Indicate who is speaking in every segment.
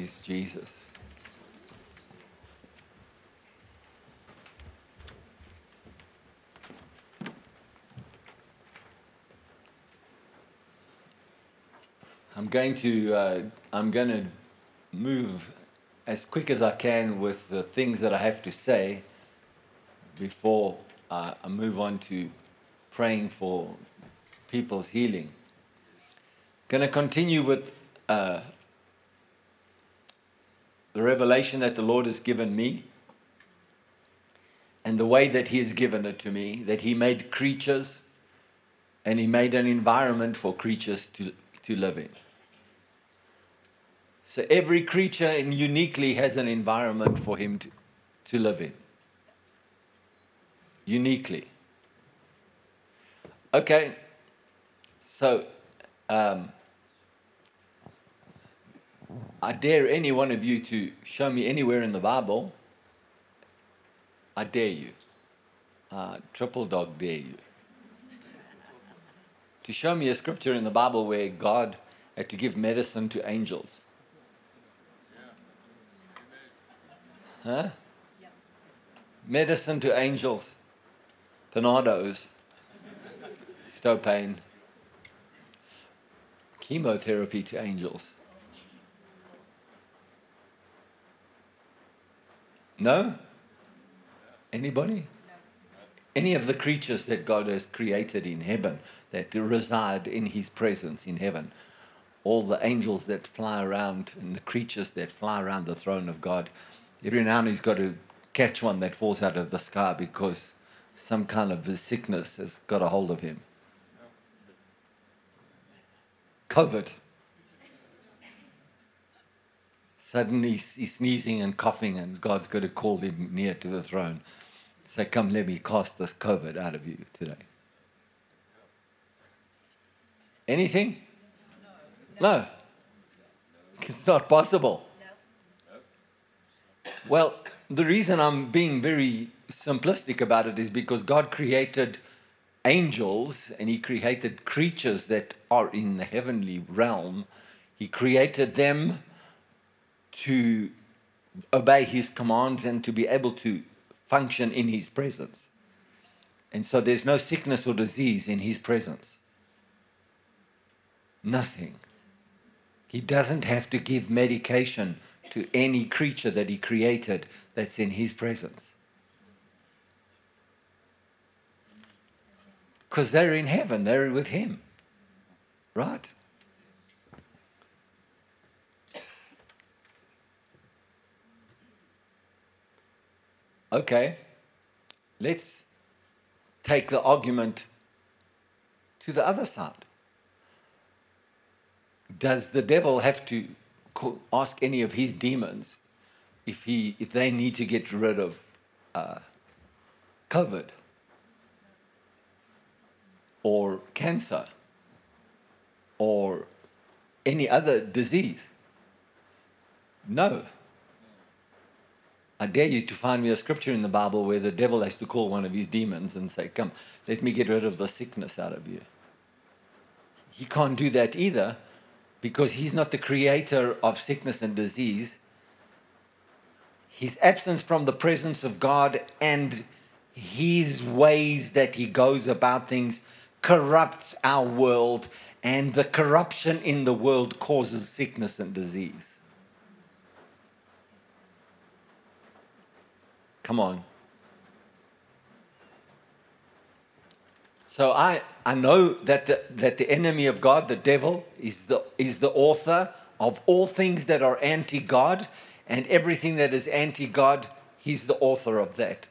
Speaker 1: Praise Jesus. I'm going to uh, I'm going to move as quick as I can with the things that I have to say before uh, I move on to praying for people's healing. Going to continue with uh, the revelation that the Lord has given me and the way that He has given it to me, that He made creatures and He made an environment for creatures to, to live in. So every creature uniquely has an environment for him to, to live in. Uniquely. Okay, so um, I dare any one of you to show me anywhere in the Bible. I dare you. Uh, triple dog dare you. to show me a scripture in the Bible where God had to give medicine to angels. Huh? Medicine to angels. Panados. Stopayne. Chemotherapy to angels. No? Anybody? Any of the creatures that God has created in heaven that reside in His presence in heaven, all the angels that fly around and the creatures that fly around the throne of God, every now and he's got to catch one that falls out of the sky because some kind of sickness has got a hold of him. COVID. Suddenly he's sneezing and coughing, and God's going to call him near to the throne. Say, Come, let me cast this COVID out of you today. Anything? No. It's not possible. Well, the reason I'm being very simplistic about it is because God created angels and He created creatures that are in the heavenly realm. He created them to obey His commands and to be able to function in His presence. And so there's no sickness or disease in His presence. Nothing. He doesn't have to give medication to any creature that he created that's in his presence. Because they're in heaven, they're with him. Right? Okay, let's take the argument to the other side. Does the devil have to ask any of his demons if he if they need to get rid of uh, COVID or cancer or any other disease. No. I dare you to find me a scripture in the Bible where the devil has to call one of his demons and say, Come, let me get rid of the sickness out of you. He can't do that either because he's not the creator of sickness and disease. His absence from the presence of God and his ways that he goes about things corrupts our world, and the corruption in the world causes sickness and disease. Come on. So I, I know that the, that the enemy of God, the devil, is the, is the author of all things that are anti God, and everything that is anti God, he's the author of that.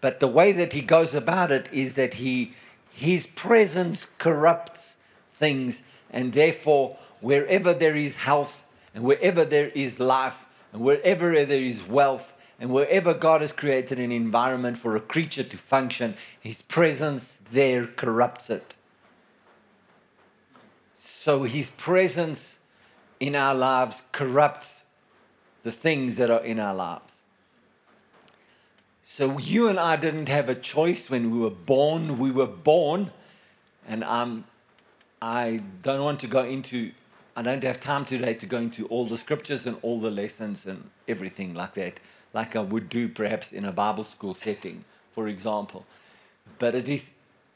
Speaker 1: But the way that he goes about it is that he, his presence corrupts things, and therefore, wherever there is health, and wherever there is life, and wherever there is wealth, and wherever God has created an environment for a creature to function, His presence there corrupts it. So His presence in our lives corrupts the things that are in our lives. So you and I didn't have a choice when we were born. We were born, and I'm, I don't want to go into I don't have time today to go into all the scriptures and all the lessons and everything like that, like I would do perhaps in a Bible school setting, for example. But it is,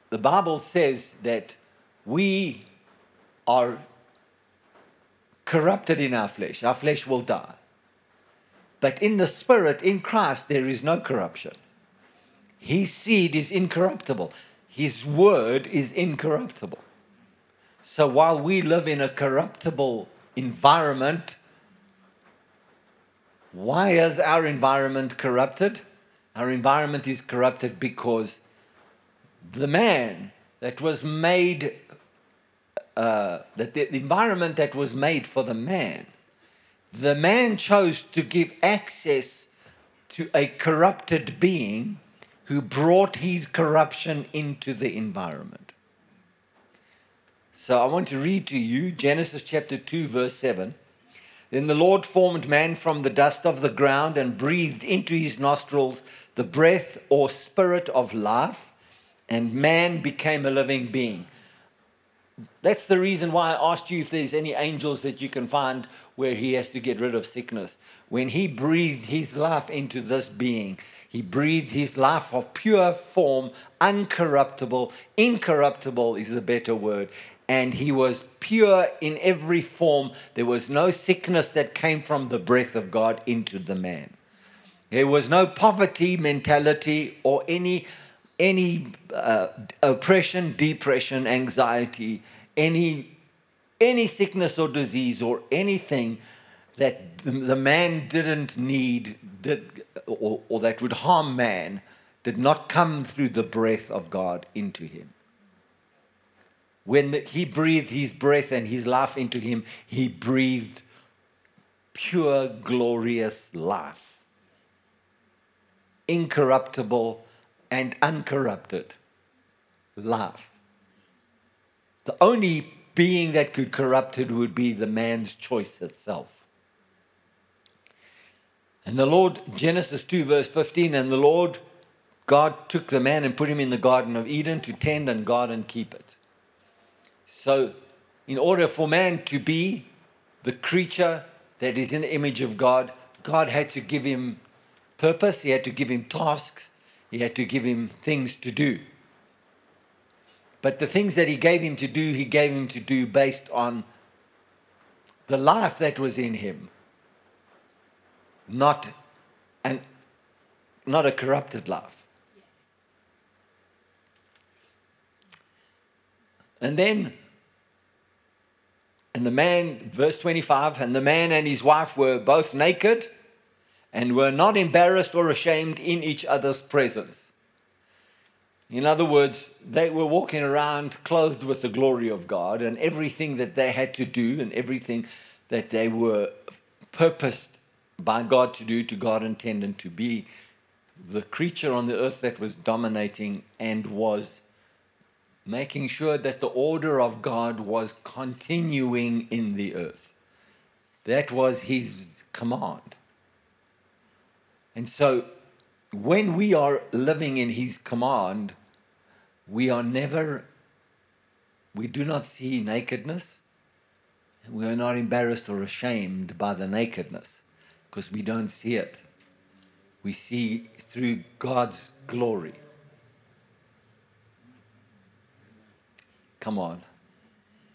Speaker 1: the Bible says that we are corrupted in our flesh. Our flesh will die. But in the spirit, in Christ, there is no corruption. His seed is incorruptible, His word is incorruptible. So while we live in a corruptible environment, why is our environment corrupted? Our environment is corrupted because the man that was made, uh, that the, environment that was made for the man, the man chose to give access to a corrupted being who brought his corruption into the environment. So I want to read to you Genesis chapter 2, verse 7. Then the Lord formed man from the dust of the ground and breathed into his nostrils the breath or spirit of life, and man became a living being. That's the reason why I asked you if there's any angels that you can find where he has to get rid of sickness. When he breathed his life into this being, he breathed his life of pure form, uncorruptible, incorruptible is the better word. And he was pure in every form. There was no sickness that came from the breath of God into the man. There was no poverty mentality or any, any uh, oppression, depression, anxiety, any, any sickness or disease or anything that the, man didn't need, did, or, or that would harm man did not come through the breath of God into him. When he breathed his breath and his life into him, he breathed pure, glorious life, incorruptible and uncorrupted life. The only being that could corrupt it would be the man's choice itself. And the Lord, Genesis 2, verse 15, and the Lord God took the man and put him in the Garden of Eden to tend and guard and keep it. So, in order for man to be the creature that is in the image of God, God had to give him purpose, He had to give him tasks, He had to give him things to do. But the things that He gave him to do, He gave him to do based on the life that was in him not an not a corrupted life. And then, and the man, verse 25, and the man and his wife were both naked and were not embarrassed or ashamed in each other's presence. In other words, they were walking around clothed with the glory of God, and everything that they had to do and everything that they were purposed by God to do, to God intended to be the creature on the earth that was dominating and was making sure that the order of God was continuing in the earth. That was his command. And so when we are living in his command, we are never, we do not see nakedness. We are not embarrassed or ashamed by the nakedness because we don't see it. We see through God's glory. Come on.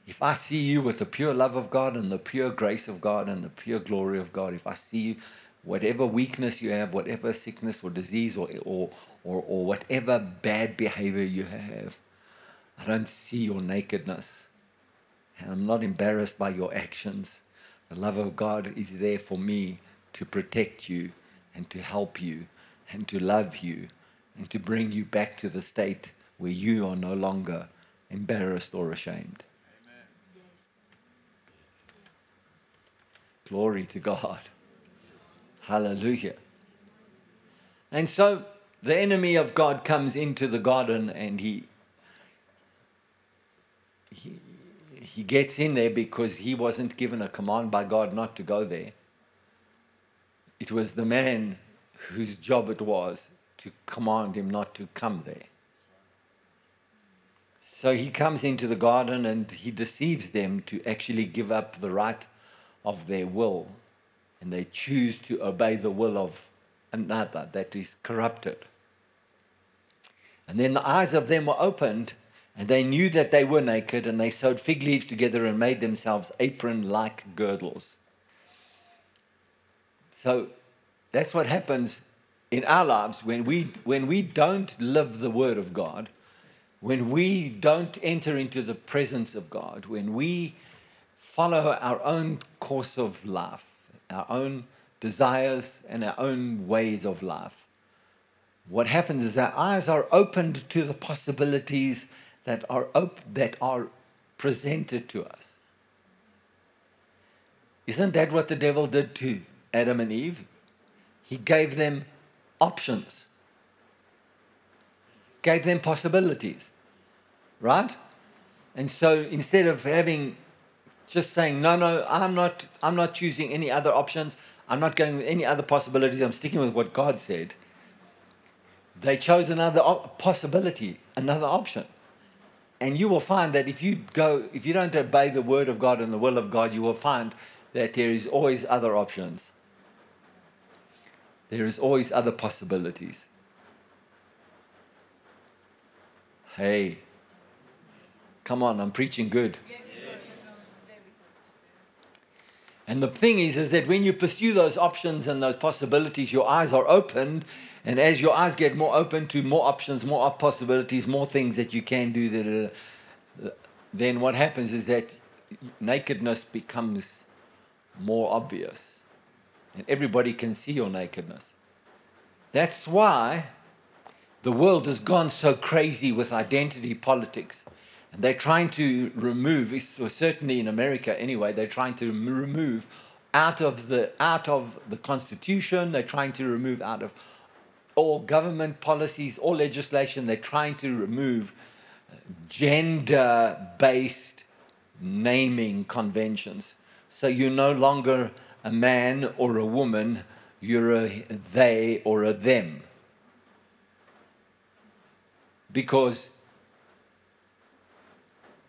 Speaker 1: If I see you with the pure love of God and the pure grace of God and the pure glory of God, if I see you, whatever weakness you have, whatever sickness or disease or, or, or, or whatever bad behavior you have, I don't see your nakedness. And I'm not embarrassed by your actions. The love of God is there for me to protect you and to help you and to love you and to bring you back to the state where you are no longer embarrassed or ashamed. Amen. Glory to God. Hallelujah. And so the enemy of God comes into the garden and he, he, he gets in there because he wasn't given a command by God not to go there. It was the man whose job it was to command him not to come there. So he comes into the garden and he deceives them to actually give up the right of their will. And they choose to obey the will of another that is corrupted. And then the eyes of them were opened, and they knew that they were naked, and they sewed fig leaves together and made themselves apron like girdles. So that's what happens in our lives when we, when we don't live the Word of God, when we don't enter into the presence of God, when we follow our own course of life, our own desires, and our own ways of life, what happens is our eyes are opened to the possibilities that are, op- that are presented to us. Isn't that what the devil did to Adam and Eve? He gave them options, gave them possibilities, right? And so instead of having just saying, no, no, I'm not, I'm not choosing any other options, I'm not going with any other possibilities, I'm sticking with what God said, they chose another op- possibility, another option. And you will find that if you go, if you don't obey the word of God and the will of God, you will find that there is always other options. There is always other possibilities. Hey, come on, I'm preaching good. And the thing is, is that when you pursue those options and those possibilities, your eyes are opened. And as your eyes get more open to more options, more possibilities, more things that you can do, then what happens is that nakedness becomes more obvious. And everybody can see your nakedness. That's why the world has gone so crazy with identity politics. And they're trying to remove, certainly in America anyway, they're trying to remove out of the out of the constitution, they're trying to remove out of all government policies, all legislation, they're trying to remove uh, gender based naming conventions. So you're no longer a man or a woman, you're a they or a them. Because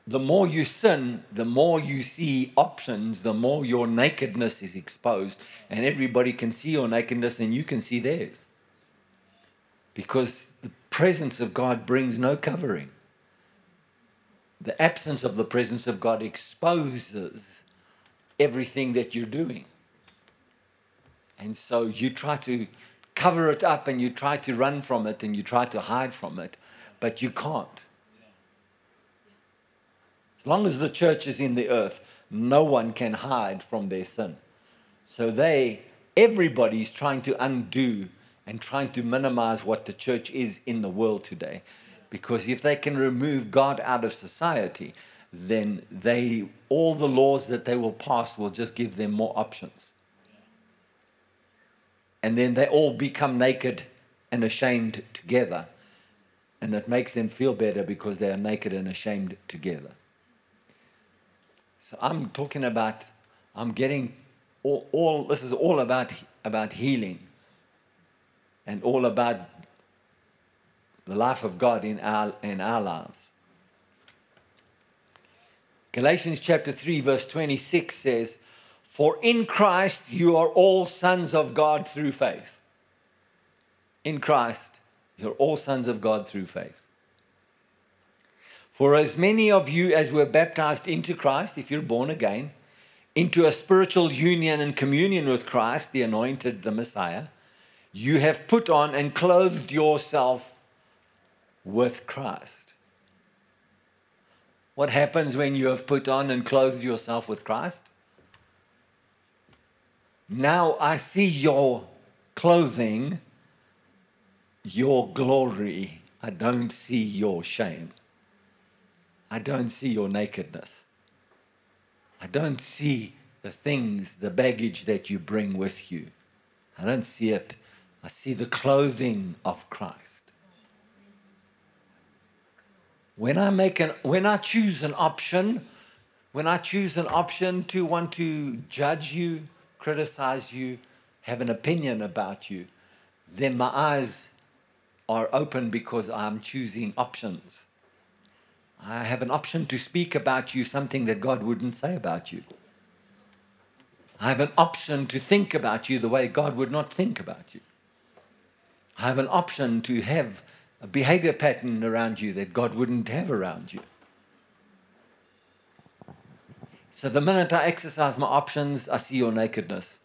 Speaker 1: the more you sin, the more you see options, the more your nakedness is exposed, and everybody can see your nakedness and you can see theirs. Because the presence of God brings no covering. The absence of the presence of God exposes everything that you're doing. And so you try to cover it up and you try to run from it and you try to hide from it, but you can't as long as the church is in the earth, no one can hide from their sin. So they, everybody's trying to undo and trying to minimize what the church is in the world today. Because if they can remove God out of society, then they all the laws that they will pass will just give them more options. And then they all become naked and ashamed together. And it makes them feel better because they are naked and ashamed together. So I'm talking about, I'm getting all, all this is all about, about healing and all about the life of God in our, in our lives. Galatians chapter 3, verse 26 says, For in Christ you are all sons of God through faith. In Christ, you're all sons of God through faith. For as many of you as were baptized into Christ, if you're born again, into a spiritual union and communion with Christ, the anointed, the Messiah, you have put on and clothed yourself with Christ. What happens when you have put on and clothed yourself with Christ? Now I see your clothing, your glory. I don't see your shame. I don't see your nakedness. I don't see the things, the baggage that you bring with you. I don't see it. I see the clothing of Christ. When I make an when I choose an option, when I choose an option to want to judge you, criticize you, have an opinion about you, then my eyes are open because I'm choosing options. I have an option to speak about you something that God wouldn't say about you. I have an option to think about you the way God would not think about you. I have an option to have a behavior pattern around you that God wouldn't have around you. So the minute I exercise my options, I see your nakedness.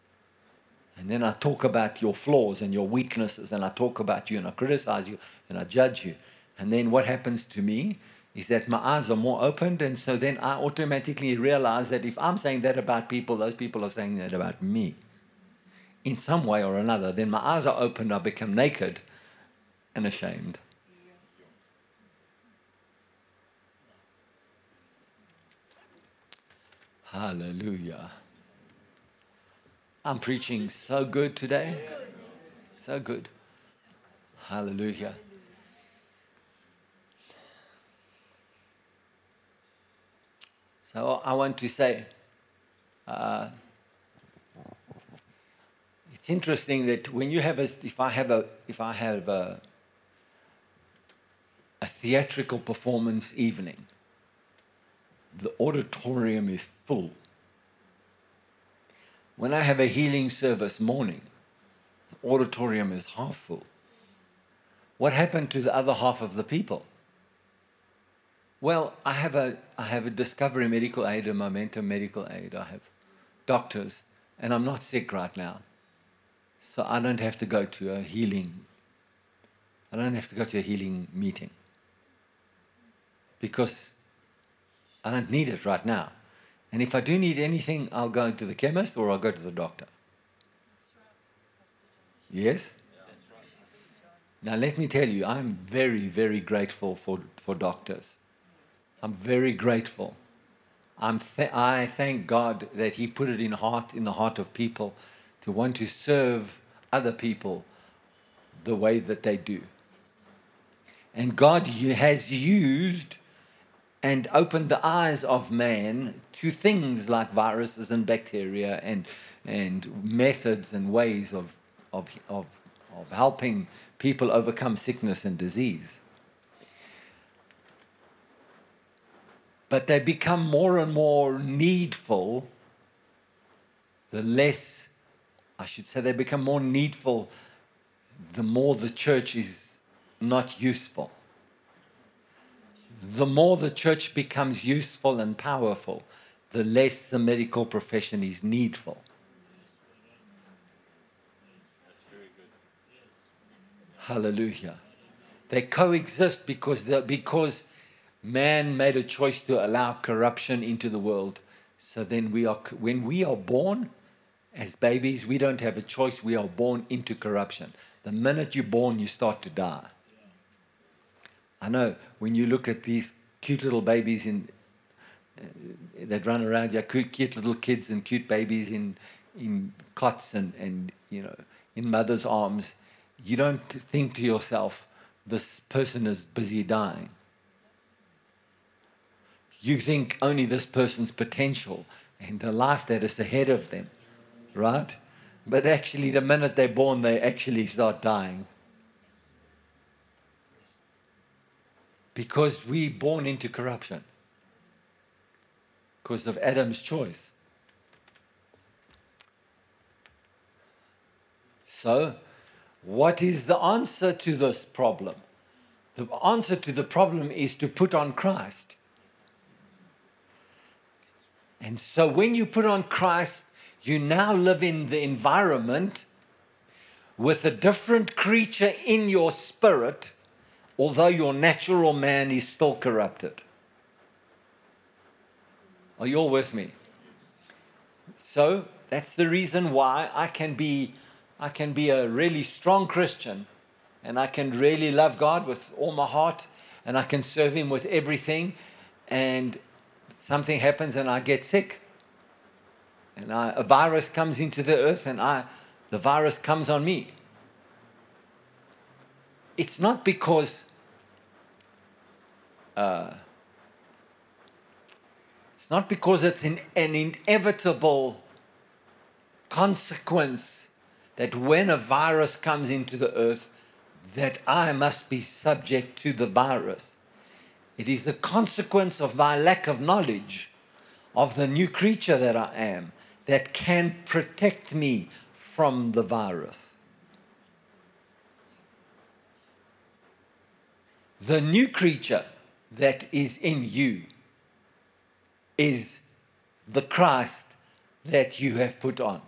Speaker 1: And then I talk about your flaws and your weaknesses, and I talk about you, and I criticize you, and I judge you. And then what happens to me is that my eyes are more opened, and so then I automatically realize that if I'm saying that about people, those people are saying that about me. In some way or another, then my eyes are opened, I become naked and ashamed. Hallelujah. I'm preaching so good today. So good. Hallelujah. So I want to say, uh, it's interesting that when you have a, if I have a, if I have a, a theatrical performance evening, the auditorium is full. When I have a healing service morning, the auditorium is half full. What happened to the other half of the people? Well, I have a I have a Discovery Medical Aid, a Momentum Medical Aid. I have doctors, and I'm not sick right now, so I don't have to go to a healing. I don't have to go to a healing meeting because I don't need it right now. And if I do need anything, I'll go to the chemist or I'll go to the doctor. Yes? Now, let me tell you, I'm very, very grateful for, for doctors. I'm very grateful. I'm th- I thank God that He put it in heart in the heart of people to want to serve other people the way that they do. And God has used and opened the eyes of man to things like viruses and bacteria and, and methods and ways of, of, of, of helping people overcome sickness and disease. But they become more and more needful the less, I should say, they become more needful the more the church is not useful the more the church becomes useful and powerful, the less the medical profession is needful. Hallelujah. They coexist because, because man made a choice to allow corruption into the world. So then we are, when we are born as babies, we don't have a choice. We are born into corruption. The minute you're born, you start to die. I know when you look at these cute little babies in uh, that run around, yeah, cute, cute little kids and cute babies in in cots and and you know in mothers' arms, you don't think to yourself, this person is busy dying. You think only this person's potential and the life that is ahead of them, right? But actually, the minute they're born, they actually start dying. because we're born into corruption because of Adam's choice. So, what is the answer to this problem? The answer to the problem is to put on Christ. And so, when you put on Christ, you now live in the environment with a different creature in your spirit although your natural man is still corrupted. Are you all with me? So that's the reason why I can be I can be a really strong Christian and I can really love God with all my heart and I can serve him with everything and something happens and I get sick. And I, a virus comes into the earth and I the virus comes on me. It's not because uh, it's not because it's an, an inevitable consequence that when a virus comes into the earth, that I must be subject to the virus. It is the consequence of my lack of knowledge of the new creature that I am that can protect me from the virus. The new creature that is in you is the Christ that you have put on.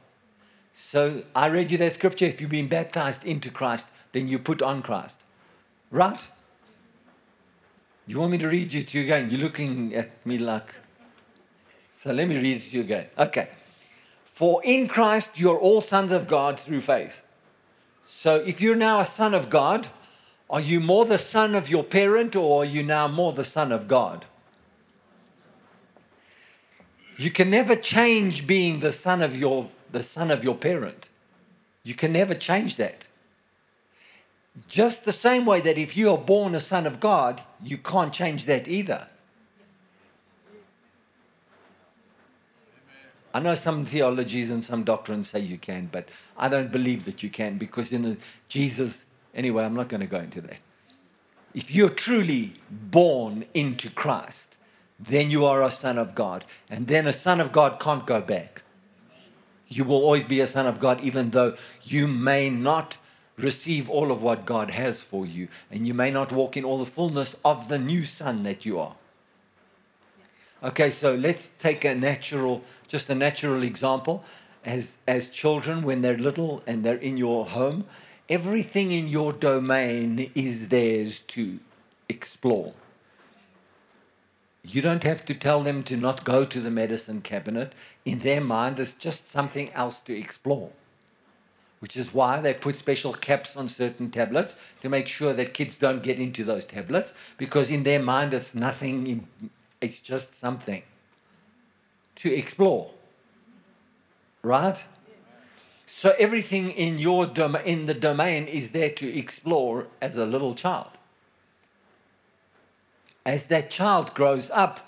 Speaker 1: So I read you that scripture. If you've been baptized into Christ, then you put on Christ. Right? You want me to read it to you again? You're looking at me like. So let me read it to you again. Okay. For in Christ you're all sons of God through faith. So if you're now a son of God, are you more the son of your parent or are you now more the son of God? You can never change being the son of your the son of your parent. You can never change that. Just the same way that if you are born a son of God, you can't change that either. I know some theologies and some doctrines say you can, but I don't believe that you can because in Jesus, anyway, I'm not going to go into that. If you're truly born into Christ, then you are a son of God. And then a son of God can't go back. You will always be a son of God, even though you may not receive all of what God has for you, and you may not walk in all the fullness of the new son that you are. Okay, so let's take a natural, just a natural example. As, as children, when they're little and they're in your home, everything in your domain is theirs to explore. You don't have to tell them to not go to the medicine cabinet. In their mind, it's just something else to explore. Which is why they put special caps on certain tablets to make sure that kids don't get into those tablets, because in their mind, it's nothing, it's just something to explore. Right? So everything in your dom- in the domain is there to explore as a little child as that child grows up,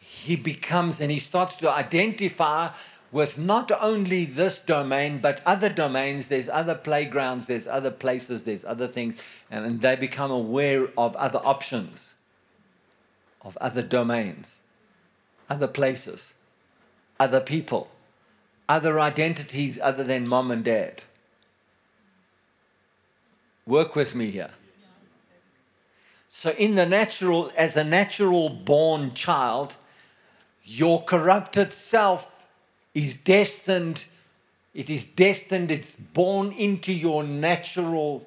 Speaker 1: he becomes and he starts to identify with not only this domain, but other domains. There's other playgrounds, there's other places, there's other things, and, they become aware of other options, of other domains, other places, other people, other identities other than mom and dad. Work with me here. So, in the natural, as a natural born child, your corrupted self is destined, it is destined, it's born into your natural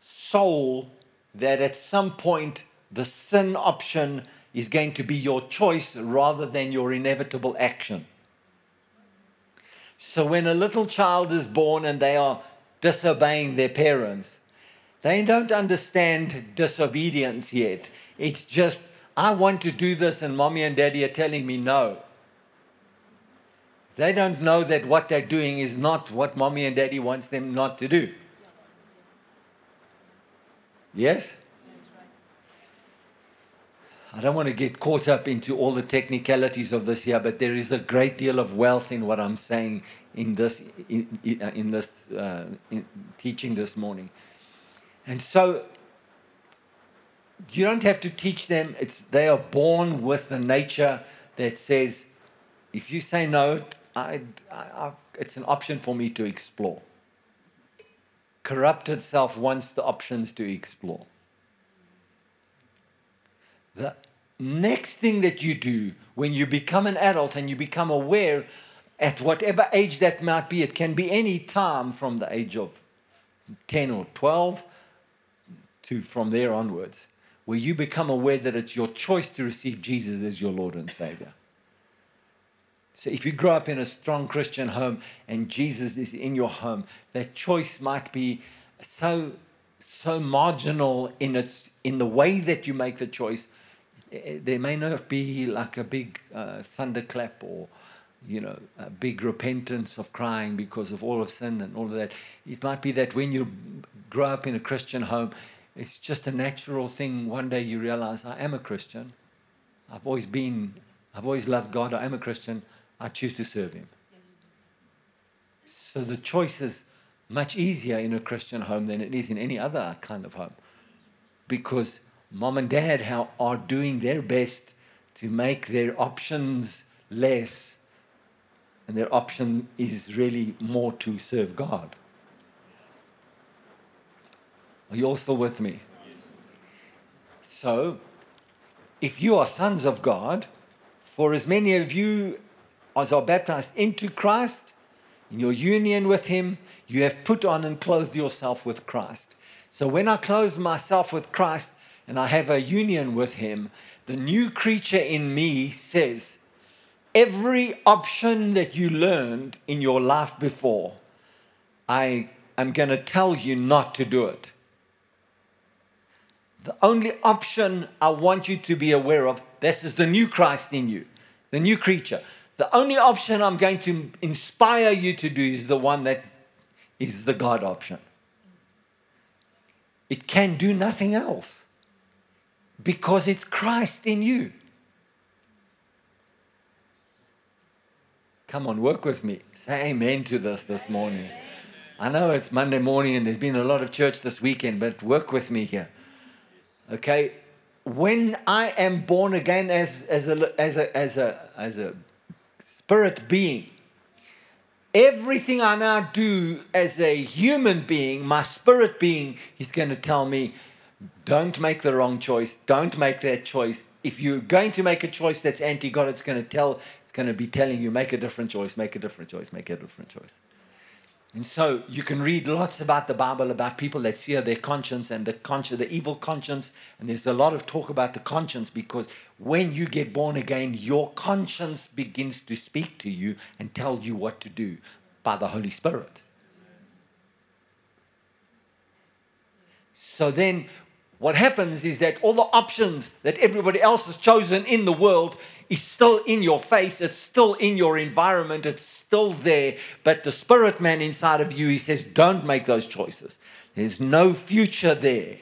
Speaker 1: soul that at some point the sin option is going to be your choice rather than your inevitable action. So, when a little child is born and they are disobeying their parents, they don't understand disobedience yet. It's just, I want to do this, and mommy and daddy are telling me no. They don't know that what they're doing is not what mommy and daddy wants them not to do. Yes? I don't want to get caught up into all the technicalities of this here, but there is a great deal of wealth in what I'm saying in this, in, in this uh, in teaching this morning. And so you don't have to teach them. It's, they are born with the nature that says, if you say no, I, I, it's an option for me to explore. Corrupted self wants the options to explore. The next thing that you do when you become an adult and you become aware at whatever age that might be, it can be any time from the age of 10 or 12 to from there onwards, where you become aware that it's your choice to receive Jesus as your Lord and Savior. So if you grow up in a strong Christian home and Jesus is in your home, that choice might be so so marginal in its in the way that you make the choice. There may not be like a big uh, thunderclap or you know a big repentance of crying because of all of sin and all of that. It might be that when you grow up in a Christian home, it's just a natural thing. One day you realize, I am a Christian. I've always been, I've always loved God. I am a Christian. I choose to serve Him. So the choice is much easier in a Christian home than it is in any other kind of home because mom and dad are doing their best to make their options less, and their option is really more to serve God. Are you all still with me? So, if you are sons of God, for as many of you as are baptized into Christ, in your union with Him, you have put on and clothed yourself with Christ. So when I clothe myself with Christ and I have a union with Him, the new creature in me says, Every option that you learned in your life before, I am going to tell you not to do it. The only option I want you to be aware of, this is the new Christ in you, the new creature. The only option I'm going to inspire you to do is the one that is the God option. It can do nothing else because it's Christ in you. Come on, work with me. Say amen to this this morning. I know it's Monday morning and there's been a lot of church this weekend, but work with me here. Okay? When I am born again as, as, a, as, a, as, a, as a spirit being. Everything I now do as a human being, my spirit being, he's going to tell me, don't make the wrong choice. Don't make that choice. If you're going to make a choice that's anti God, it's going to tell, it's going to be telling you, make a different choice, make a different choice, make a different choice. And so you can read lots about the Bible about people that sear their conscience and the conscience, the evil conscience. And there's a lot of talk about the conscience because when you get born again, your conscience begins to speak to you and tell you what to do by the Holy Spirit. So then what happens is that all the options that everybody else has chosen in the world is still in your face, it's still in your environment, it's still there. But the spirit man inside of you, he says, don't make those choices. There's no future there.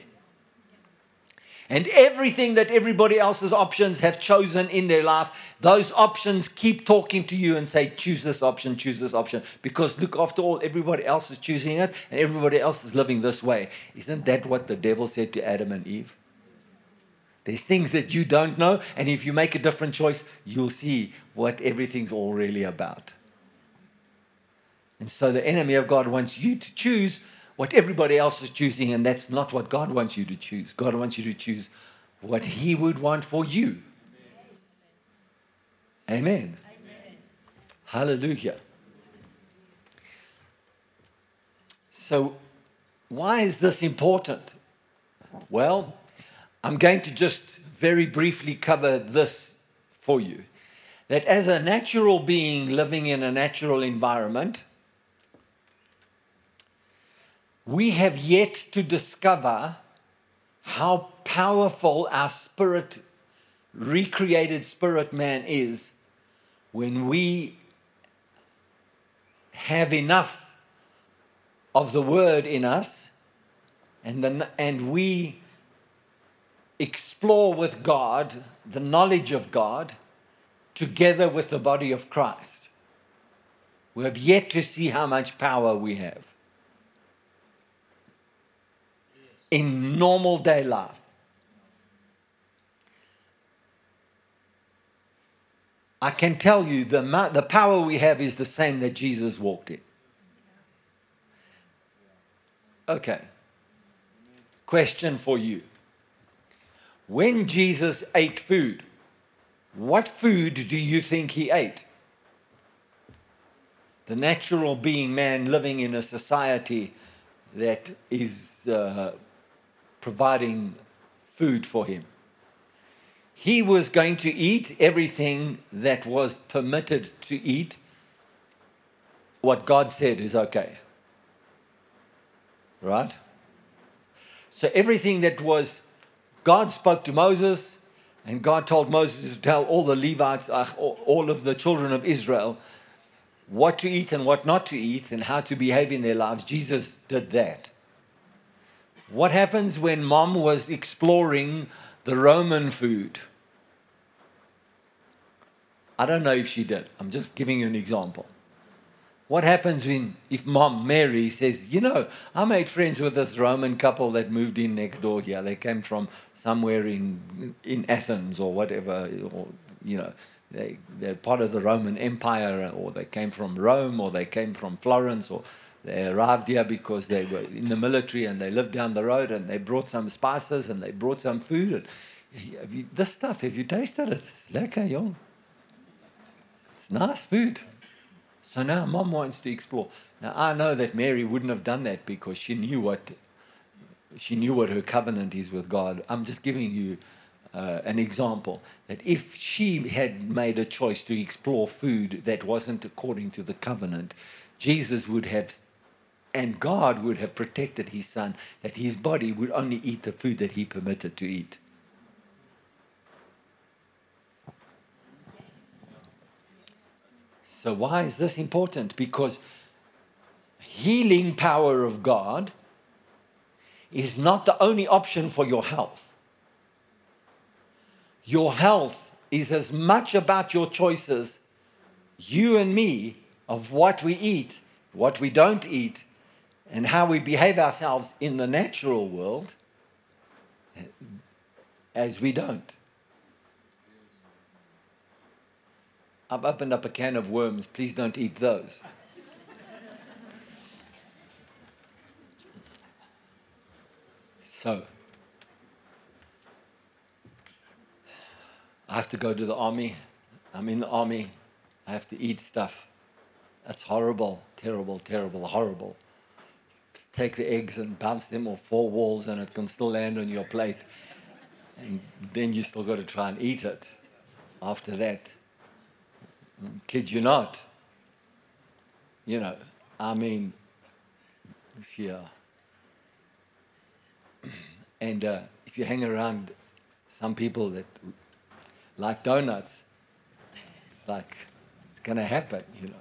Speaker 1: And everything that everybody else's options have chosen in their life, those options keep talking to you and say, choose this option, choose this option. Because look, after all, everybody else is choosing it and everybody else is living this way. Isn't that what the devil said to Adam and Eve? There's things that you don't know, and if you make a different choice, you'll see what everything's all really about. And so the enemy of God wants you to choose what everybody else is choosing, and that's not what God wants you to choose. God wants you to choose what He would want for you. Amen. Amen. Hallelujah. So, why is this important? Well, I'm going to just very briefly cover this for you. That as a natural being living in a natural environment, we have yet to discover how powerful our spirit, recreated spirit man is when we have enough of the word in us and, the, and we explore with God the knowledge of God together with the body of Christ. We have yet to see how much power we have in normal day life. I can tell you the, the power we have is the same that Jesus walked in. Okay. Question for you. When Jesus ate food, what food do you think he ate? The natural being man living in a society that is uh, providing food for him. He was going to eat everything that was permitted to eat, what God said is okay. Right? So everything that was God spoke to Moses, and God told Moses to tell all the Levites, uh, all of the children of Israel, what to eat and what not to eat and how to behave in their lives. Jesus did that. What happens when mom was exploring the Roman food? I don't know if she did. I'm just giving you an example. What happens when if mom Mary says, you know, I made friends with this Roman couple that moved in next door here. They came from somewhere in in Athens or whatever, or you know, they they're part of the Roman Empire, or they came from Rome, or they came from Florence, or they arrived here because they were in the military and they lived down the road and they brought some spices and they brought some food. And you, this stuff, have you tasted it? It's lekker, young. It's nice food. So now mom wants to explore. Now I know that Mary wouldn't have done that because she knew what she knew what her covenant is with God. I'm just giving you uh, an example that if she had made a choice to explore food that wasn't according to the covenant, Jesus would have and God would have protected his son that his body would only eat the food that he permitted to eat. So, why is this important? Because healing power of God is not the only option for your health. Your health is as much about your choices, you and me, of what we eat, what we don't eat, and how we behave ourselves in the natural world eh, as we don't. I've opened up a can of worms. Please don't eat those. So, I have to go to the army. I'm in the army. I have to eat stuff. That's horrible, terrible, terrible, horrible. Take the eggs and bounce them off four walls, and it can still land on your plate. And then you still got to try and eat it after that. Kid you not. You know, I mean, yeah. And uh, if you hang around some people that like donuts, it's like, it's going to happen, you know.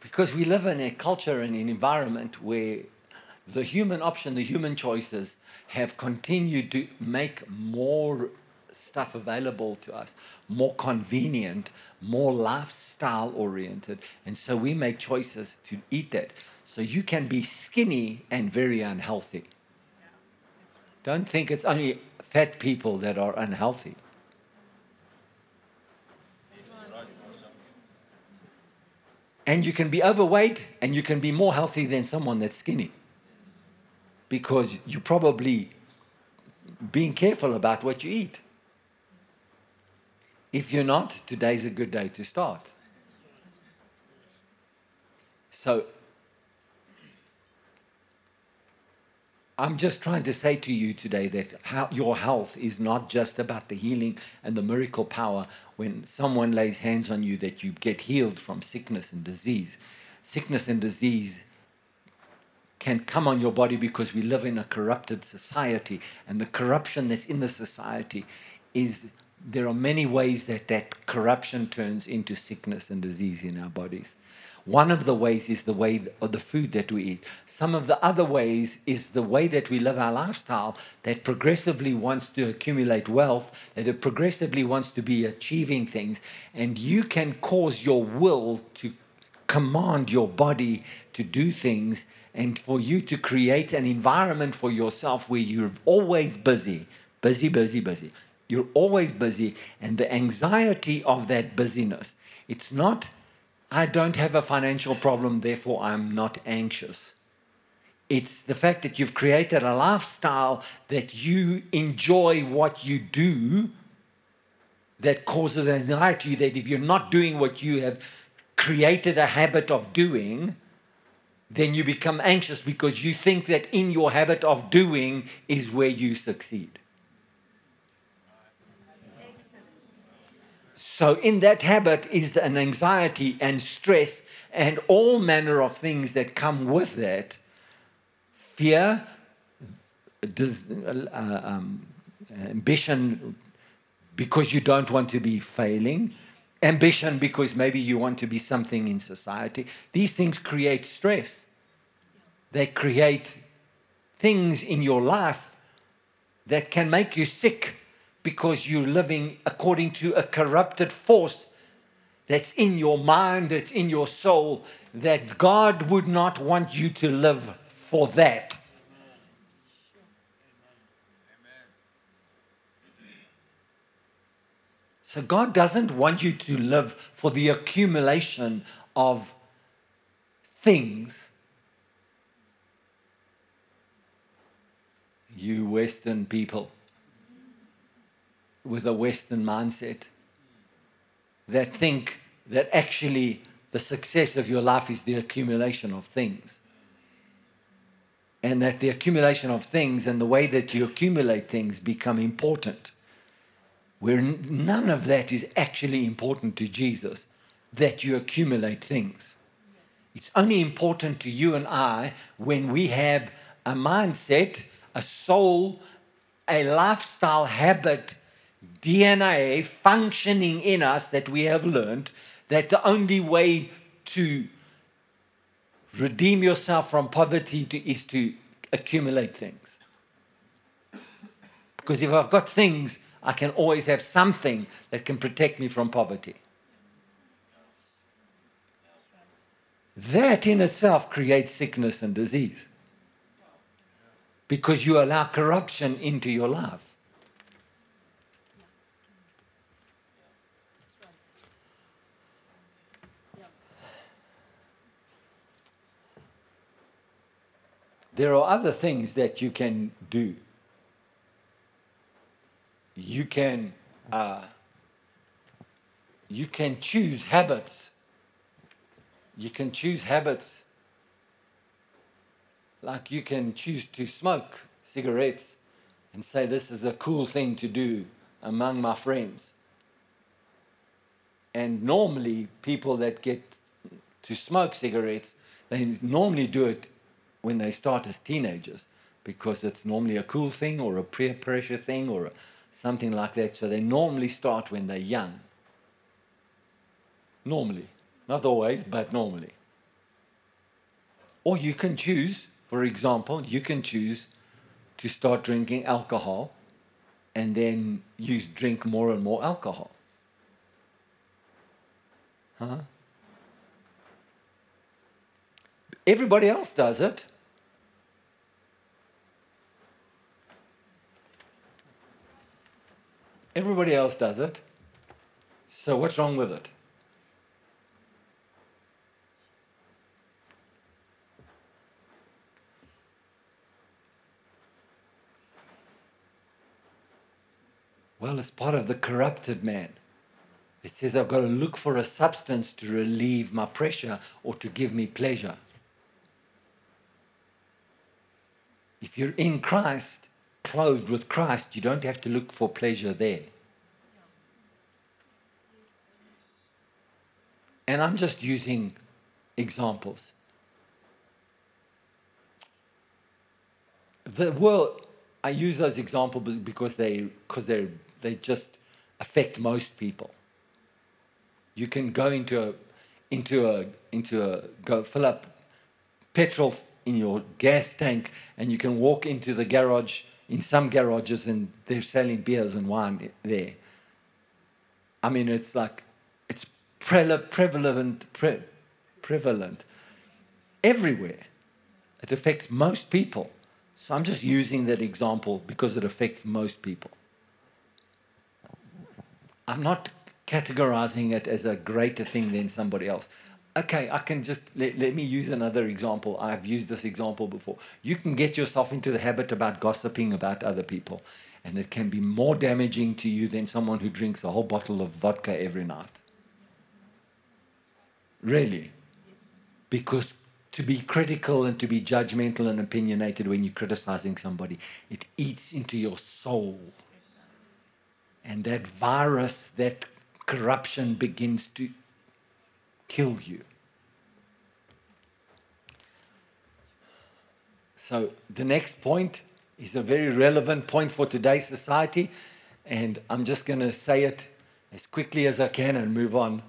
Speaker 1: Because we live in a culture and an environment where the human option, the human choices have continued to make more stuff available to us, more convenient, more lifestyle oriented. And so we make choices to eat that. So you can be skinny and very unhealthy. Don't think it's only fat people that are unhealthy. And you can be overweight and you can be more healthy than someone that's skinny. Because you're probably being careful about what you eat. If you're not, today's a good day to start. So, I'm just trying to say to you today that how, your health is not just about the healing and the miracle power when someone lays hands on you that you get healed from sickness and disease. Sickness and disease can come on your body because we live in a corrupted society, and the corruption that's in the society is there are many ways that that corruption turns into sickness and disease in our bodies. One of the ways is the way of the food that we eat. Some of the other ways is the way that we live our lifestyle that progressively wants to accumulate wealth, that it progressively wants to be achieving things. And you can cause your will to command your body to do things and for you to create an environment for yourself where you're always busy, busy, busy, busy. You're always busy, and the anxiety of that busyness. It's not, I don't have a financial problem, therefore I'm not anxious. It's the fact that you've created a lifestyle that you enjoy what you do that causes anxiety. That if you're not doing what you have created a habit of doing, then you become anxious because you think that in your habit of doing is where you succeed. So, in that habit is an anxiety and stress and all manner of things that come with that. Fear, uh, um, ambition because you don't want to be failing, ambition because maybe you want to be something in society. These things create stress, they create things in your life that can make you sick because you're living according to a corrupted force that's in your mind, that's in your soul, that God would not want you to live for that. So God doesn't want you to live for the accumulation of things. You Western people with a Western mindset that think that actually the success of your life is the accumulation of things. And that the accumulation of things and the way that you accumulate things become important. Where none of that is actually important to Jesus, that you accumulate things. It's only important to you and I when we have a mindset, a soul, a lifestyle habit DNA functioning in us that we have learned that the only way to redeem yourself from poverty to, is to accumulate things. Because if I've got things, I can always have something that can protect me from poverty. That in itself creates sickness and disease because you allow corruption into your life. There are other things that you can do. You can uh, you can choose habits. You can choose habits like you can choose to smoke cigarettes and say this is a cool thing to do among my friends. And normally people that get to smoke cigarettes, they normally do it when they start as teenagers because it's normally a cool thing or a peer pressure thing or a, something like that. So they normally start when they're young. Normally. Not always, but normally. Or you can choose, for example, you can choose to start drinking alcohol and then you drink more and more alcohol. Huh? Everybody else does it. Everybody else does it. So what's wrong with it? Well, it's part of the corrupted man. It says I've got to look for a substance to relieve my pressure or to give me pleasure. If you're in Christ, clothed with Christ, you don't have to look for pleasure there. And I'm just using examples. The world, I use those examples because they because they they just affect most people. You can go into a into a into a go fill up petrol in your gas tank and you can walk into the garage in some garages and they're selling beers and wine there. I mean, it's like, it's pre- prevalent, pre- prevalent everywhere. It affects most people. So I'm just using that example because it affects most people. I'm not categorizing it as a greater thing than somebody else okay, I can just let, let me use another example. I've used this example before. You can get yourself into the habit about gossiping about other people, and it can be more damaging to you than someone who drinks a whole bottle of vodka every night. Really. Because to be critical and to be judgmental and opinionated when you're criticizing somebody, it eats into your soul. And that virus, that corruption begins to kill you. So, the next point is a very relevant point for today's society, and I'm just going to say it as quickly as I can and move on.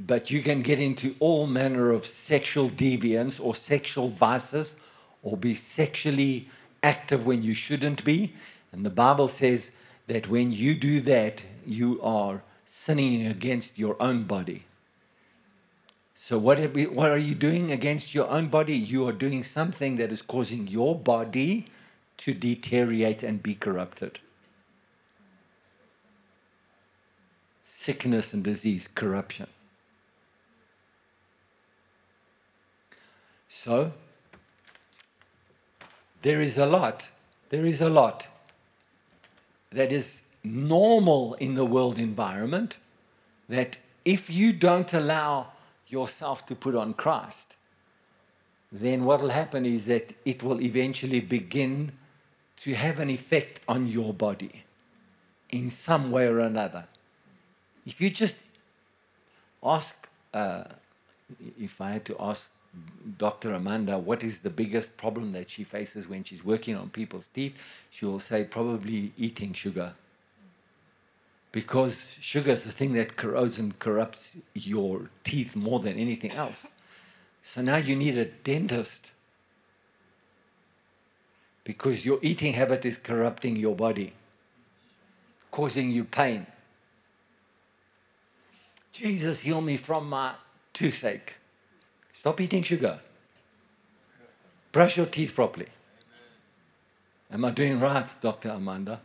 Speaker 1: But you can get into all manner of sexual deviance or sexual vices or be sexually active when you shouldn't be. And the Bible says that when you do that, you are sinning against your own body. So, what are, we, what are you doing against your own body? You are doing something that is causing your body to deteriorate and be corrupted. Sickness and disease, corruption. So, there is a lot, there is a lot that is normal in the world environment that if you don't allow yourself to put on Christ, then what will happen is that it will eventually begin to have an effect on your body in some way or another. If you just ask, uh, if I had to ask Dr. Amanda what is the biggest problem that she faces when she's working on people's teeth, she will say probably eating sugar because sugar is the thing that corrodes and corrupts your teeth more than anything else. So now you need a dentist because your eating habit is corrupting your body, causing you pain. Jesus, heal me from my toothache. Stop eating sugar. Brush your teeth properly. Am I doing right, Dr. Amanda?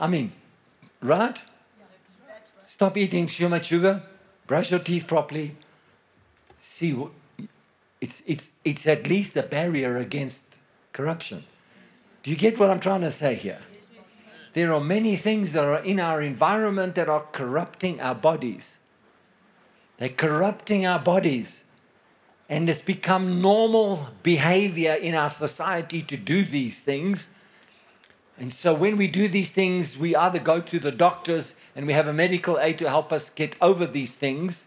Speaker 1: I mean, right? Stop eating too much sugar. Brush your teeth properly. See, it's, it's, it's at least a barrier against corruption. Do you get what I'm trying to say here? There are many things that are in our environment that are corrupting our bodies. They're corrupting our bodies. And it's become normal behavior in our society to do these things and so when we do these things, we either go to the doctors and we have a medical aid to help us get over these things,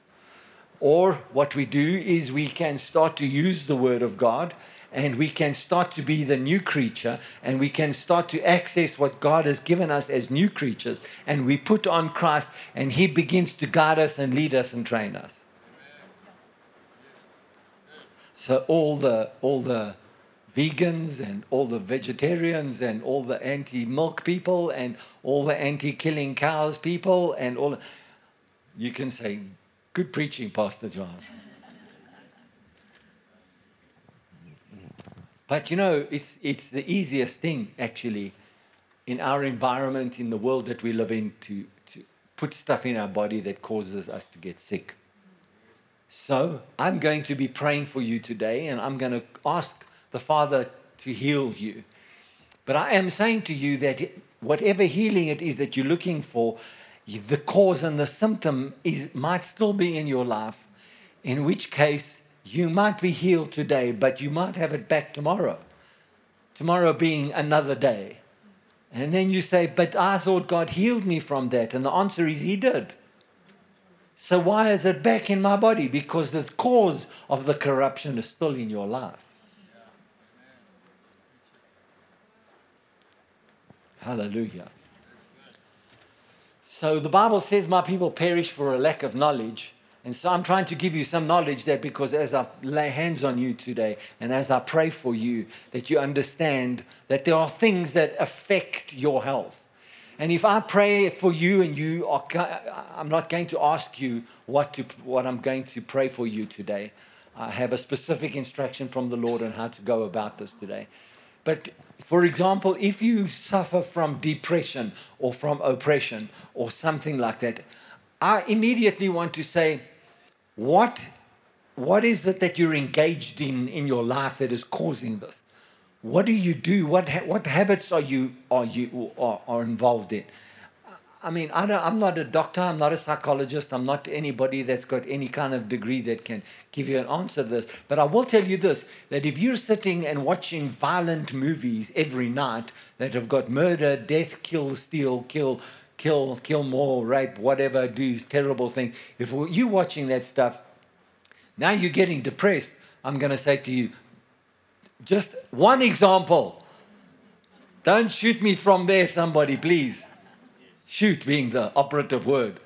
Speaker 1: or what we do is we can start to use the Word of God and we can start to be the new creature and we can start to access what God has given us as new creatures and we put on Christ and He begins to guide us and lead us and train us. So all the all the vegans and all the vegetarians and all the anti-milk people and all the anti-killing cows people and all you can say good preaching pastor john. But you know it's it's the easiest thing actually in our environment in the world that we live in to to put stuff in our body that causes us to get sick. So i'm going to be praying for you today and i'm going to ask the Father to heal you. But I am saying to you that whatever healing it is that you're looking for, the cause and the symptom is might still be in your life, in which case you might be healed today, but you might have it back tomorrow. Tomorrow being another day. And then you say, But I thought God healed me from that. And the answer is, He did. So why is it back in my body? Because the cause of the corruption is still in your life. Hallelujah. So the Bible says, My people perish for a lack of knowledge. And so I'm trying to give you some knowledge that because as I lay hands on you today and as I pray for you, that you understand that there are things that affect your health. And if I pray for you and you are, I'm not going to ask you what, to, what I'm going to pray for you today. I have a specific instruction from the Lord on how to go about this today. But for example, if you suffer from depression or from oppression or something like that, I immediately want to say, what, what is it that you're engaged in in your life that is causing this? What do you do? What, ha- what habits are you, are, you are, are involved in? I mean, I am not a doctor, I'm not a psychologist, I'm not anybody that's got any kind of degree that can give you an answer to this. But I will tell you this that if you're sitting and watching violent movies every night that have got murder, death, kill, steal, kill, kill, kill more, rape, whatever, do terrible things, if you're watching that stuff, now you're getting depressed, I'm going to say to you, just one example. Don't shoot me from there, somebody, please shoot being the operative word.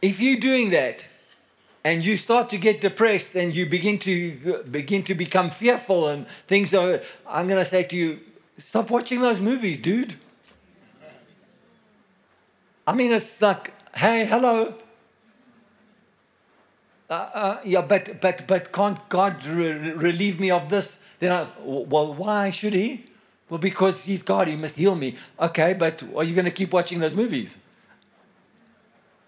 Speaker 1: if you're doing that and you start to get depressed and you begin to begin to become fearful and things are i'm going to say to you stop watching those movies dude i mean it's like hey hello uh, uh, yeah but but but can't god re- relieve me of this then I, well why should he well because he's god he must heal me okay but are you going to keep watching those movies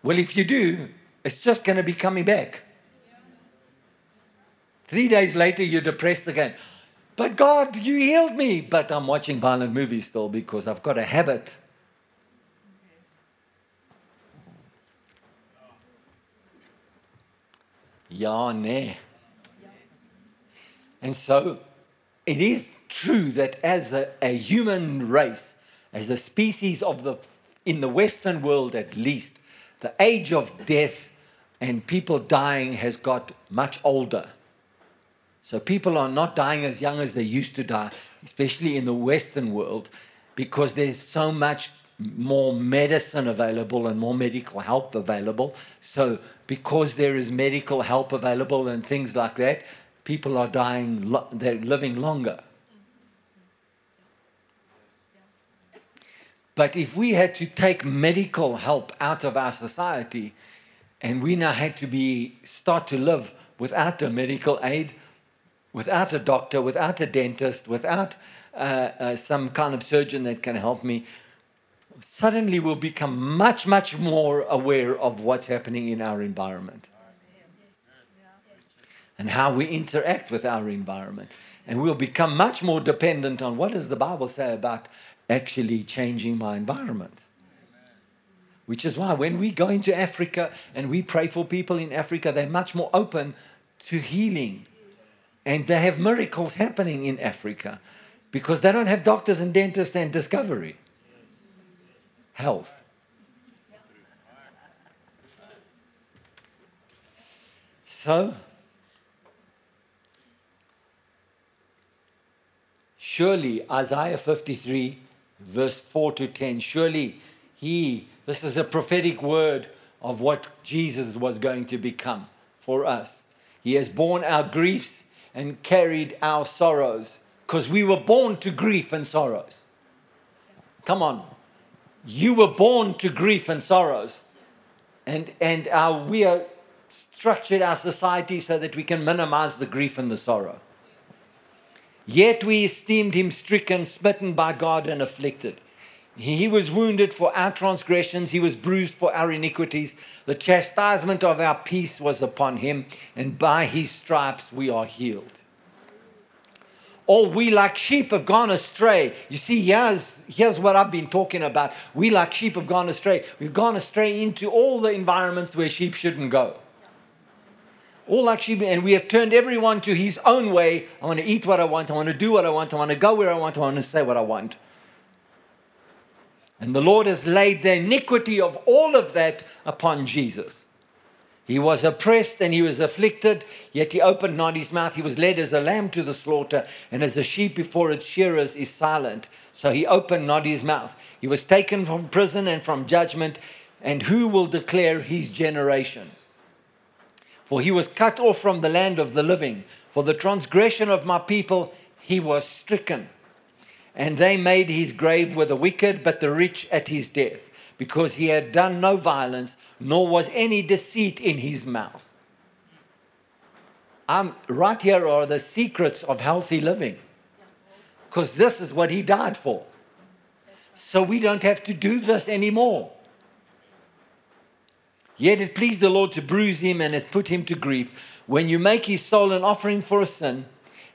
Speaker 1: well if you do it's just going to be coming back. Three days later, you're depressed again. But God, you healed me. But I'm watching violent movies still because I've got a habit. Nee. And so it is true that as a, a human race, as a species of the in the Western world at least, the age of death and people dying has got much older. So people are not dying as young as they used to die, especially in the Western world, because there's so much more medicine available and more medical help available. So, because there is medical help available and things like that, people are dying, they're living longer. But if we had to take medical help out of our society, and we now had to be start to live without a medical aid, without a doctor, without a dentist, without uh, uh, some kind of surgeon that can help me. Suddenly, we'll become much, much more aware of what's happening in our environment and how we interact with our environment. And we'll become much more dependent on what does the Bible say about actually changing my environment. Which is why when we go into Africa and we pray for people in Africa, they're much more open to healing. And they have miracles happening in Africa because they don't have doctors and dentists and discovery. Health. So, surely, Isaiah 53, verse 4 to 10, surely he this is a prophetic word of what Jesus was going to become for us. He has borne our griefs and carried our sorrows because we were born to grief and sorrows. Come on. You were born to grief and sorrows. And, and our, we are structured our society so that we can minimize the grief and the sorrow. Yet we esteemed him stricken, smitten by God, and afflicted. He was wounded for our transgressions, he was bruised for our iniquities. The chastisement of our peace was upon him, and by his stripes we are healed. All we like sheep have gone astray. You see, here's, here's what I've been talking about. We like sheep have gone astray. We've gone astray into all the environments where sheep shouldn't go. All like sheep, and we have turned everyone to his own way. I want to eat what I want. I want to do what I want. I want to go where I want. I want to say what I want. And the Lord has laid the iniquity of all of that upon Jesus. He was oppressed and he was afflicted, yet he opened not his mouth. He was led as a lamb to the slaughter, and as a sheep before its shearers is silent. So he opened not his mouth. He was taken from prison and from judgment, and who will declare his generation? For he was cut off from the land of the living. For the transgression of my people he was stricken. And they made his grave with the wicked, but the rich at his death, because he had done no violence, nor was any deceit in his mouth. Um, right here are the secrets of healthy living, because this is what he died for. So we don't have to do this anymore. Yet it pleased the Lord to bruise him and has put him to grief. When you make his soul an offering for a sin,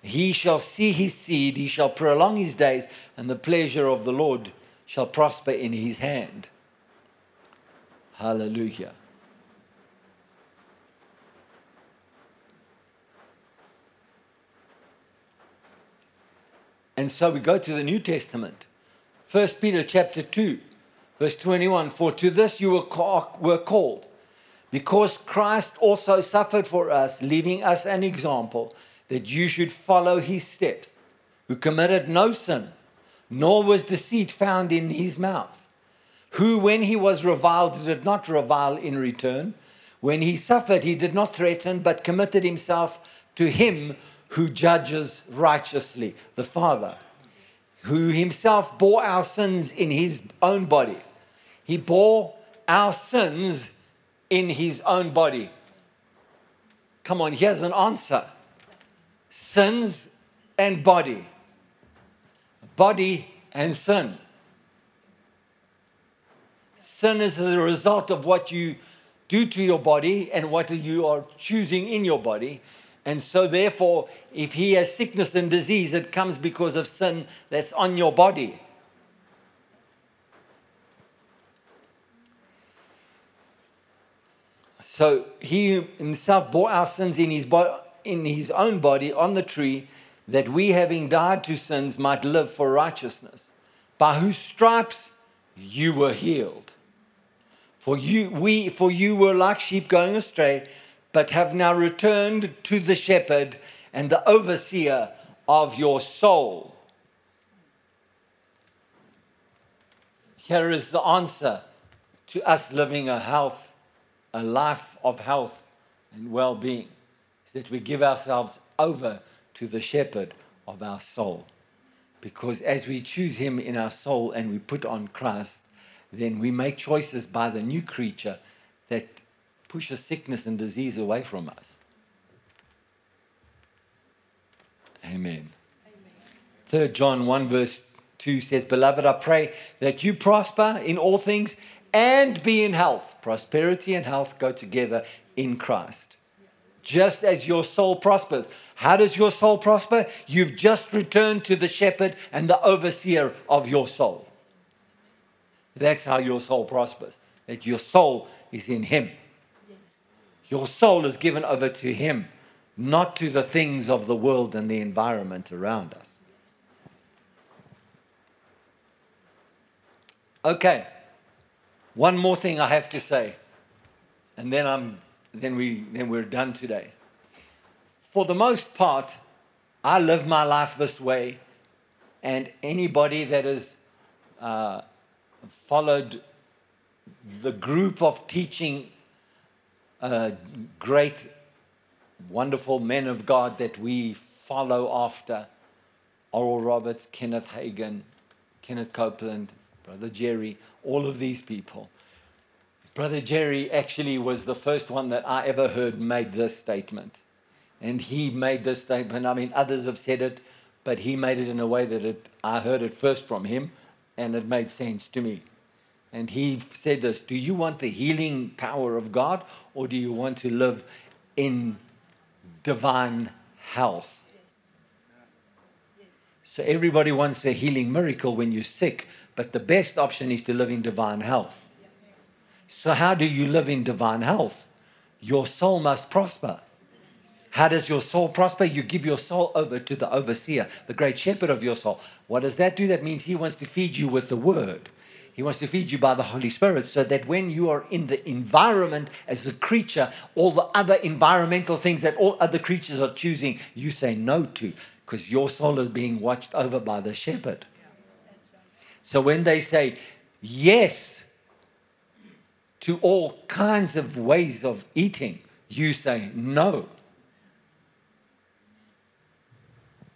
Speaker 1: he shall see his seed, he shall prolong his days, and the pleasure of the Lord shall prosper in his hand. Hallelujah. And so we go to the New Testament. 1 Peter chapter 2, verse 21. For to this you were called, because Christ also suffered for us, leaving us an example that you should follow his steps, who committed no sin, nor was deceit found in his mouth, who, when he was reviled, did not revile in return. When he suffered, he did not threaten, but committed himself to him who judges righteously, the Father, who himself bore our sins in his own body. He bore our sins in his own body. Come on, here's an answer sins and body, body and sin. Sin is as a result of what you do to your body and what you are choosing in your body. And so, therefore, if he has sickness and disease, it comes because of sin that's on your body. So he himself bore our sins in his, bo- in his own body on the tree, that we, having died to sins, might live for righteousness, by whose stripes you were healed. For you, we, for you were like sheep going astray, but have now returned to the shepherd and the overseer of your soul. Here is the answer to us living a health a life of health and well being is that we give ourselves over to the shepherd of our soul. Because as we choose him in our soul and we put on Christ, then we make choices by the new creature that pushes sickness and disease away from us. Amen. Third John 1 verse 2 says, Beloved, I pray that you prosper in all things and be in health. Prosperity and health go together in Christ. Just as your soul prospers. How does your soul prosper? You've just returned to the shepherd and the overseer of your soul. That's how your soul prospers. That your soul is in Him. Your soul is given over to Him, not to the things of the world and the environment around us. Okay. One more thing I have to say, and then, I'm, then, we, then we're done today. For the most part, I live my life this way, and anybody that is uh, followed the group of teaching uh, great, wonderful men of God that we follow after Oral Roberts, Kenneth Hagin, Kenneth Copeland, Brother Jerry, all of these people. Brother Jerry actually was the first one that I ever heard made this statement. And he made this statement. I mean, others have said it, but he made it in a way that it, I heard it first from him, and it made sense to me. And he said this Do you want the healing power of God, or do you want to live in divine health? So everybody wants a healing miracle when you're sick, but the best option is to live in divine health. So, how do you live in divine health? Your soul must prosper. How does your soul prosper? You give your soul over to the overseer, the great shepherd of your soul. What does that do? That means he wants to feed you with the word. He wants to feed you by the Holy Spirit so that when you are in the environment as a creature, all the other environmental things that all other creatures are choosing, you say no to because your soul is being watched over by the shepherd. So when they say yes to all kinds of ways of eating, you say no.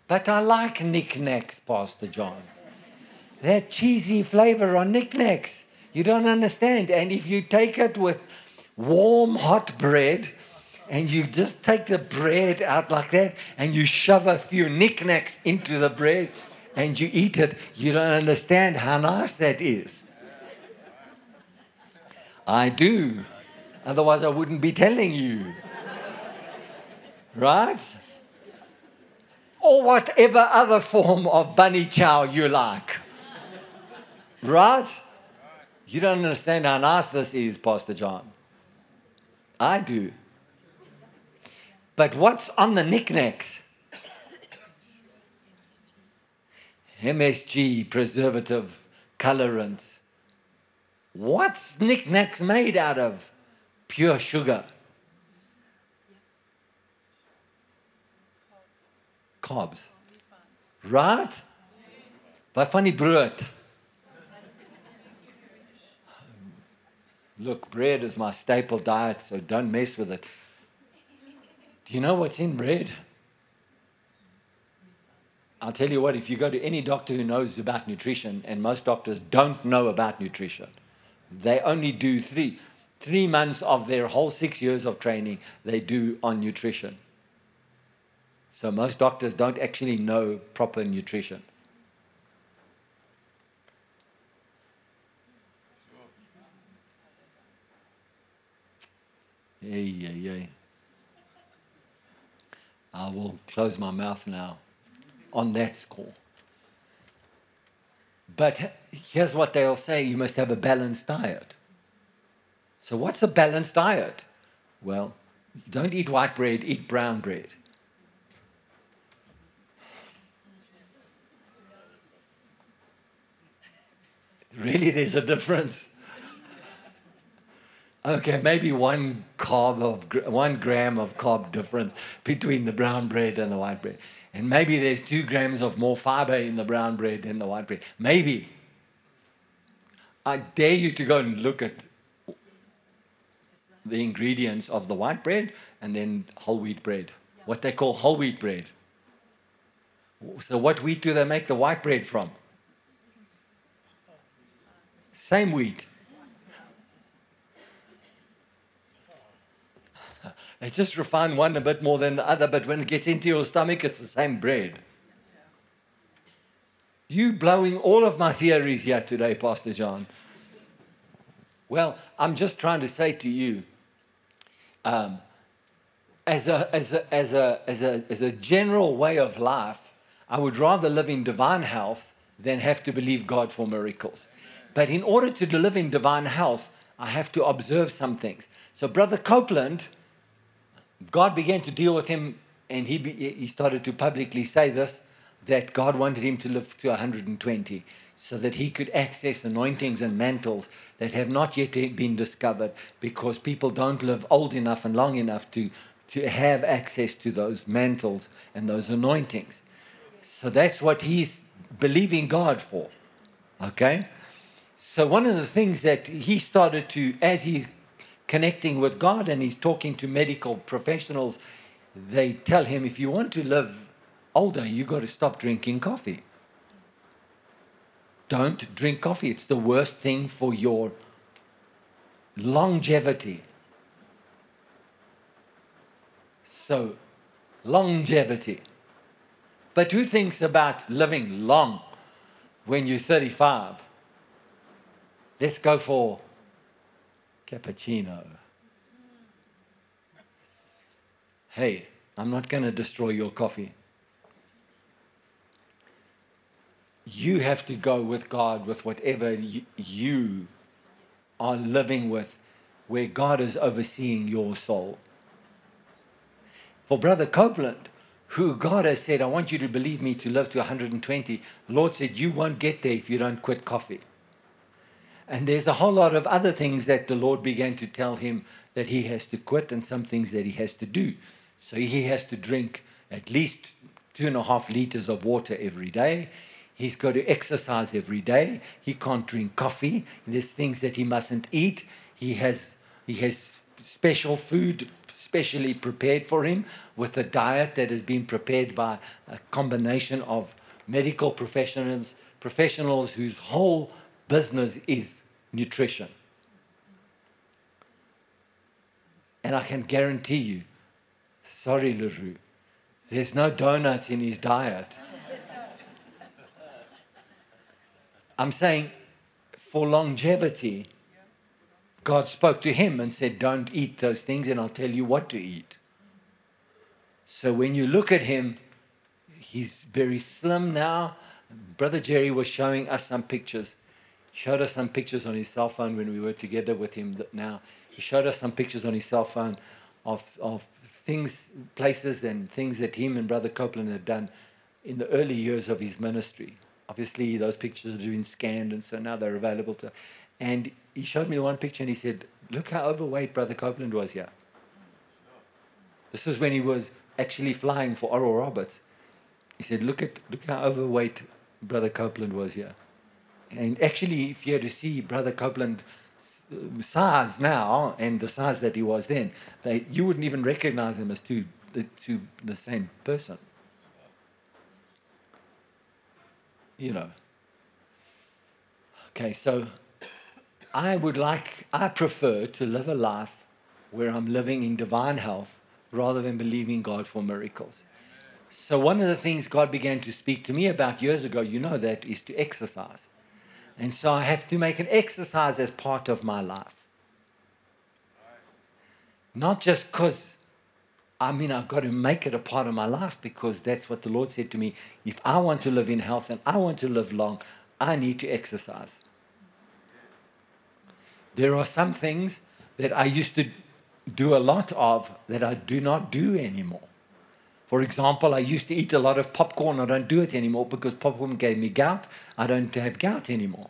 Speaker 1: But I like Nik Naks, Pastor John. That cheesy flavor on Nik Naks. You don't understand. And if you take it with warm, hot bread, and you just take the bread out like that and you shove a few Nik Naks into the bread and you eat it, you don't understand how nice that is. I do. Otherwise, I wouldn't be telling you. Right? Or whatever other form of bunny chow you like. Right? You don't understand how nice this is, Pastor John. I do. But what's on the Nik Naks? MSG, preservative, colorants. What's Nik Naks made out of? Pure sugar. Carbs. Right? Wat van die brood? Look, bread is my staple diet, so don't mess with it. Do you know what's in bread? I'll tell you what, if you go to any doctor who knows about nutrition, and most doctors don't know about nutrition, they only do three, three months of their whole six years of training, they do on nutrition. So most doctors don't actually know proper nutrition. Yay, yay, yay. I will close my mouth now on that score. But here's what they'll say you must have a balanced diet. So, what's a balanced diet? Well, don't eat white bread, eat brown bread. Really, there's a difference. Okay, maybe one carb of one gram of carb difference between the brown bread and the white bread, and maybe there's two grams of more fiber in the brown bread than the white bread. Maybe. I dare you to go and look at the ingredients of the white bread and then whole wheat bread, what they call whole wheat bread. So, what wheat do they make the white bread from? Same wheat. They just refine one a bit more than the other, but when it gets into your stomach, it's the same bread. You blowing all of my theories here today, Pastor John. Well, I'm just trying to say to you, um, as, a, as, a, as, a, as, a, as a general way of life, I would rather live in divine health than have to believe God for miracles. But in order to live in divine health, I have to observe some things. So, Brother Copeland God began to deal with him, and he, he started to publicly say this that God wanted him to live to 120 so that he could access anointings and mantles that have not yet been discovered because people don't live old enough and long enough to, to have access to those mantles and those anointings. So that's what he's believing God for. Okay? So, one of the things that he started to, as he's connecting with God and he's talking to medical professionals, they tell him if you want to live older, you got to stop drinking coffee. Don't drink coffee. It's the worst thing for your longevity. So, longevity. But who thinks about living long when you're 35? Let's go for cappuccino. Hey, I'm not going to destroy your coffee. You have to go with God with whatever you, are living with, where God is overseeing your soul. For Brother Copeland, who God has said, I want you to believe me to live to 120, the Lord said, You won't get there if you don't quit coffee. And there's a whole lot of other things that the Lord began to tell him that he has to quit and some things that he has to do. So he has to drink at least two and a half liters of water every day. He's got to exercise every day. He can't drink coffee. There's things that he mustn't eat. He has, he has special food specially prepared for him with a diet that has been prepared by a combination of medical professionals, professionals whose whole business is nutrition. And I can guarantee you, sorry, LaRue, there's no donuts in his diet. I'm saying for longevity, God spoke to him and said, Don't eat those things, and I'll tell you what to eat. So when you look at him, he's very slim now. Brother Jerry was showing us some pictures showed us some pictures on his cell phone when we were together with him now. He showed us some pictures on his cell phone of, of things, places, and things that him and Brother Copeland had done in the early years of his ministry. Obviously, those pictures have been scanned, and so now they're available to. And he showed me one picture, and he said, "Look how overweight Brother Copeland was here." This was when he was actually flying for Oral Roberts. He said, "Look at look how overweight Brother Copeland was here." And actually, if you had to see Brother Copeland s- um, size now and the size that he was then, they, you wouldn't even recognize him as two the, two, the same person. You know. Okay, so I would like, I prefer to live a life where I'm living in divine health rather than believing God for miracles. So, one of the things God began to speak to me about years ago, you know that, is to exercise. And so I have to make an exercise as part of my life. Not just because, I mean, I've got to make it a part of my life because that's what the Lord said to me. If I want to live in health and I want to live long, I need to exercise. There are some things that I used to do a lot of that I do not do anymore. For example, I used to eat a lot of popcorn. I don't do it anymore because popcorn gave me gout. I don't have gout anymore.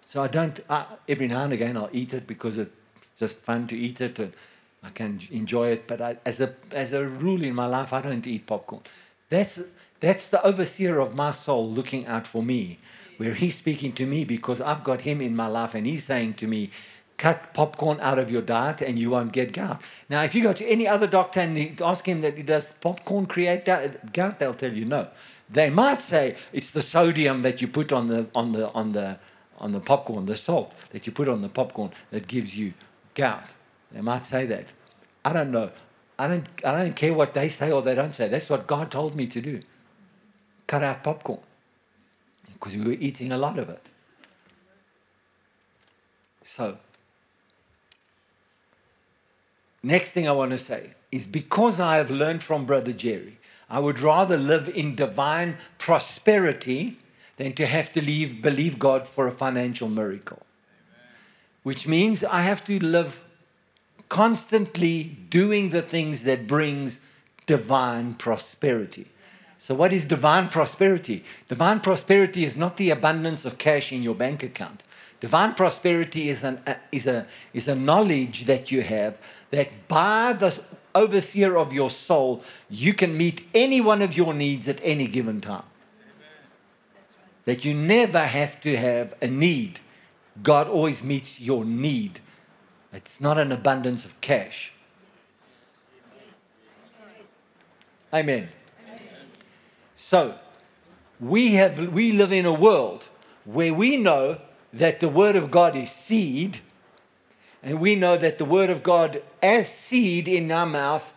Speaker 1: So I don't, I, every now and again, I'll eat it because it's just fun to eat it and I can enjoy it. But I, as, a, as a rule in my life, I don't eat popcorn. That's, that's the overseer of my soul looking out for me, where he's speaking to me because I've got him in my life and he's saying to me, cut popcorn out of your diet and you won't get gout. Now, if you go to any other doctor and ask him that does popcorn create gout, they'll tell you no. They might say it's the sodium that you put on the on the on the on the popcorn, the salt that you put on the popcorn that gives you gout. They might say that. I don't know. I don't I don't care what they say or they don't say. That's what God told me to do. Cut out popcorn. Because we were eating a lot of it. So Next thing I want to say is because I have learned from Brother Jerry, I would rather live in divine prosperity than to have to leave, believe God for a financial miracle. Amen. Which means I have to live constantly doing the things that brings divine prosperity. So what is divine prosperity? Divine prosperity is not the abundance of cash in your bank account. Divine prosperity is, an, is, a, is a knowledge that you have that by the overseer of your soul, you can meet any one of your needs at any given time. That you never have to have a need. God always meets your need. It's not an abundance of cash. Amen. So, we, have, we live in a world where we know that the Word of God is seed, and we know that the Word of God, as seed in our mouth,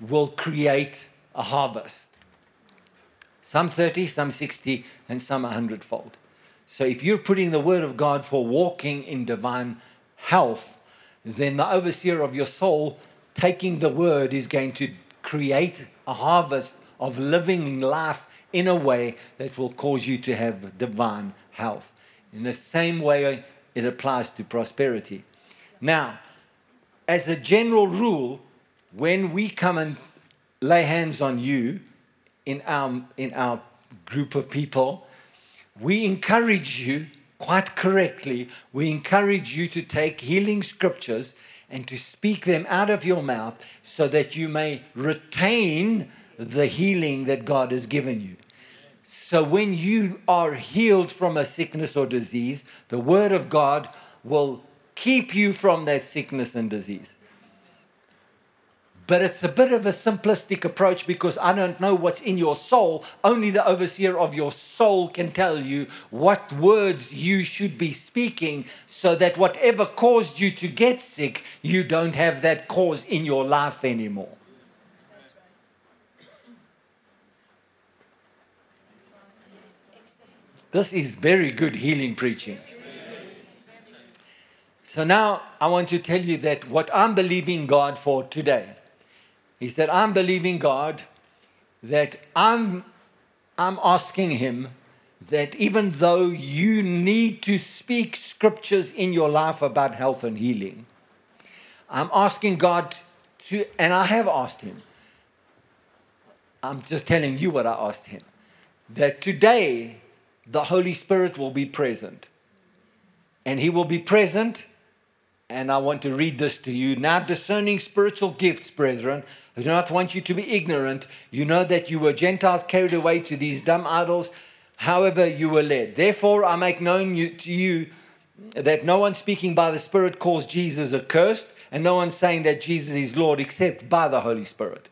Speaker 1: will create a harvest. Some 30, some 60, and some 100 fold. So if you're putting the Word of God for walking in divine health, then the overseer of your soul taking the Word is going to create a harvest of living life in a way that will cause you to have divine health. In the same way, it applies to prosperity. Now, as a general rule, when we come and lay hands on you in our, in our group of people, we encourage you, quite correctly, we encourage you to take healing scriptures and to speak them out of your mouth so that you may retain the healing that God has given you. So when you are healed from a sickness or disease, the Word of God will keep you from that sickness and disease. But it's a bit of a simplistic approach because I don't know what's in your soul. Only the overseer of your soul can tell you what words you should be speaking so that whatever caused you to get sick, you don't have that cause in your life anymore. This is very good healing preaching. So now I want to tell you that what I'm believing God for today is that I'm believing God that I'm, I'm asking Him that even though you need to speak scriptures in your life about health and healing, I'm asking God to, and I have asked Him, I'm just telling you what I asked Him, that today the Holy Spirit will be present. And He will be present. And I want to read this to you. Now, discerning spiritual gifts, brethren, I do not want you to be ignorant. You know that you were Gentiles carried away to these dumb idols, however, you were led. Therefore, I make known to you that no one speaking by the Spirit calls Jesus accursed, and no one saying that Jesus is Lord except by the Holy Spirit.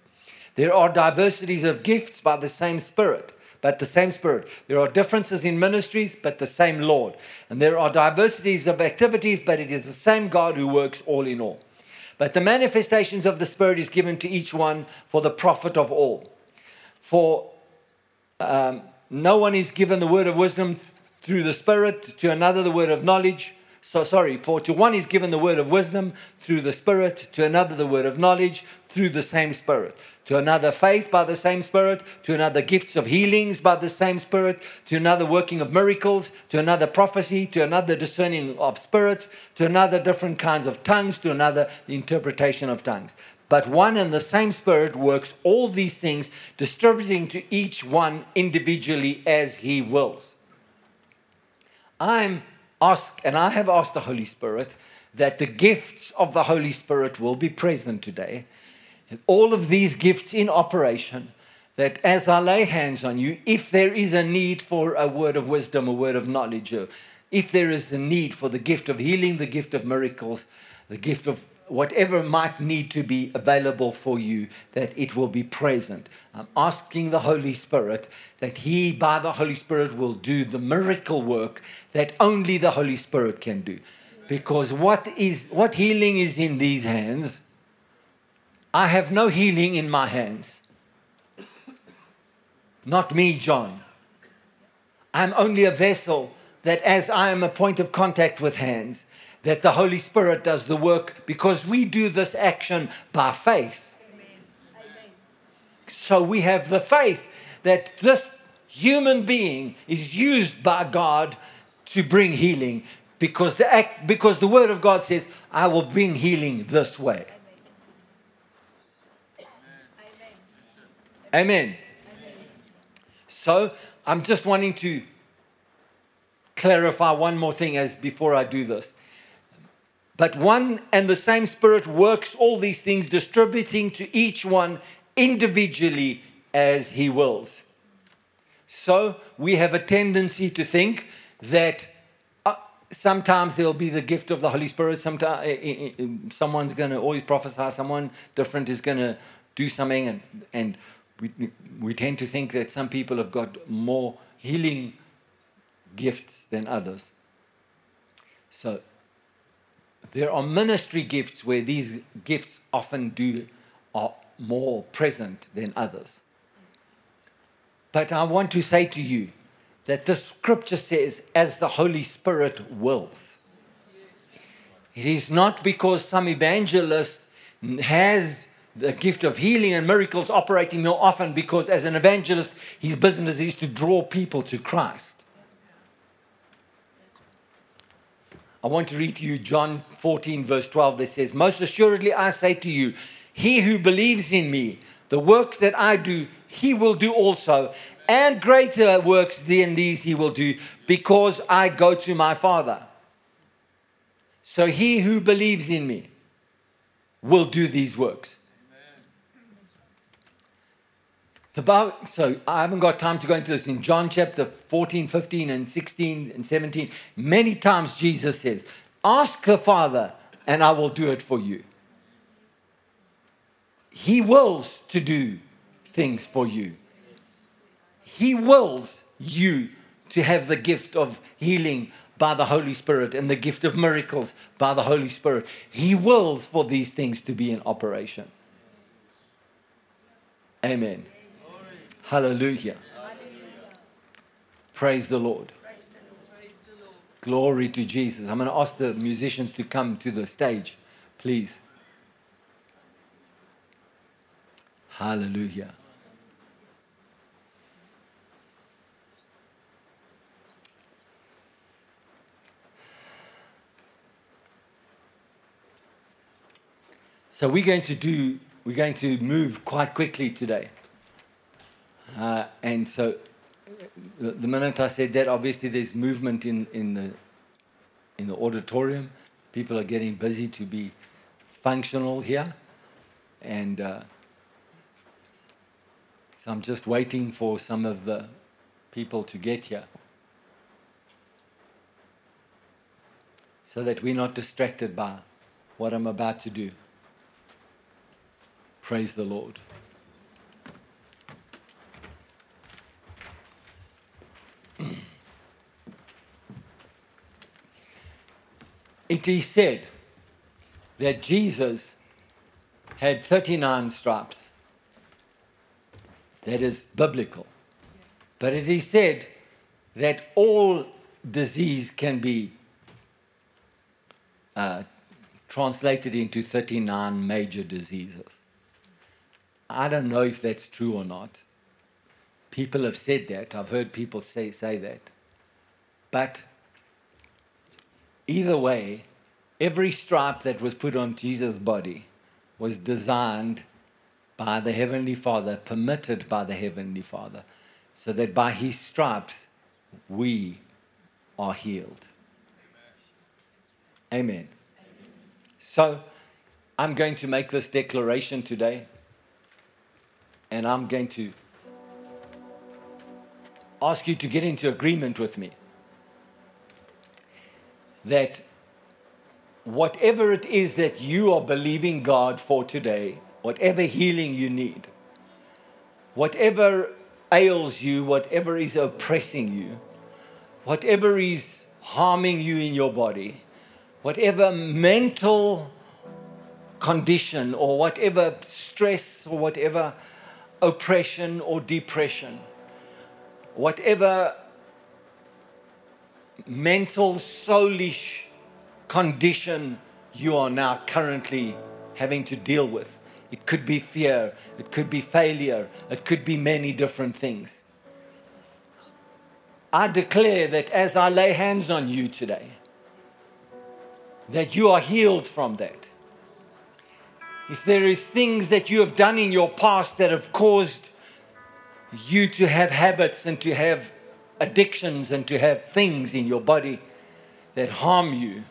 Speaker 1: There are diversities of gifts by the same Spirit, but the same Spirit. There are differences in ministries, but the same Lord. And there are diversities of activities, but it is the same God who works all in all. But the manifestations of the Spirit is given to each one for the profit of all. For um, no one is given the word of wisdom through the Spirit, to another the word of knowledge. So, sorry, for to one is given the word of wisdom through the Spirit, to another the word of knowledge through the same Spirit, to another faith by the same Spirit, to another gifts of healings by the same Spirit, to another working of miracles, to another prophecy, to another discerning of spirits, to another different kinds of tongues, to another interpretation of tongues. But one and the same Spirit works all these things, distributing to each one individually as He wills. I'm asked, and I have asked the Holy Spirit, that the gifts of the Holy Spirit will be present today. All of these gifts in operation, that as I lay hands on you, if there is a need for a word of wisdom, a word of knowledge, uh, if there is a need for the gift of healing, the gift of miracles, the gift of whatever might need to be available for you, that it will be present. I'm asking the Holy Spirit that He, by the Holy Spirit, will do the miracle work that only the Holy Spirit can do. Because what is what healing is in these hands, I have no healing in my hands. Not me, John. I'm only a vessel that, as I am a point of contact with hands, that the Holy Spirit does the work because we do this action by faith. Amen. So we have the faith that this human being is used by God to bring healing because the act, because the word of God says I will bring healing this way. Amen. Amen. So I'm just wanting to clarify one more thing as before I do this. But one and the same Spirit works all these things, distributing to each one individually as He wills. So we have a tendency to think that uh, sometimes there'll be the gift of the Holy Spirit. Sometimes uh, uh, someone's going to always prophesy. Someone different is going to do something, and and we we tend to think that some people have got more healing gifts than others. So there are ministry gifts where these gifts often do are more present than others. But I want to say to you that the scripture says, as the Holy Spirit wills. It is not because some evangelist has the gift of healing and miracles operating more often, because as an evangelist, his business is to draw people to Christ. I want to read to you John 14, verse 12, that says, Most assuredly I say to you, he who believes in me, the works that I do, he will do also, and greater works than these he will do, because I go to my Father. So he who believes in me will do these works. The Bible, so I haven't got time to go into this. In John chapter 14, 15, and 16 and 17, many times Jesus says, Ask the Father, and I will do it for you. He wills to do things for you. He wills you to have the gift of healing by the Holy Spirit and the gift of miracles by the Holy Spirit. He wills for these things to be in operation. Amen. Hallelujah. Praise the Lord. Glory to Jesus. I'm going to ask the musicians to come to the stage, please. Hallelujah. So we're going to do we're going to move quite quickly today. Uh, and so the, the minute I said that, obviously there's movement in, in, the, in the auditorium. People are getting busy to be functional here. And uh, so I'm just waiting for some of the people to get here. so that we're not distracted by what I'm about to do. Praise the Lord. It is said that Jesus had 39 stripes. That is biblical. But it is said that all disease can be uh, translated into 39 major diseases. I don't know if that's true or not. People have said that. I've heard people say, say that. But either way, every stripe that was put on Jesus' body was designed by the Heavenly Father, permitted by the Heavenly Father, so that by His stripes we are healed. Amen. So I'm going to make this declaration today, and I'm going to ask you to get into agreement with me that whatever it is that you are believing God for today, whatever healing you need, whatever ails you, whatever is oppressing you, whatever is harming you in your body, whatever mental condition or whatever stress or whatever oppression or depression, whatever mental, soulish condition you are now currently having to deal with. It could be fear, it could be failure, it could be many different things. I declare that as I lay hands on you today, that you are healed from that. If there is things that you have done in your past that have caused you to have habits and to have addictions and to have things in your body that harm you,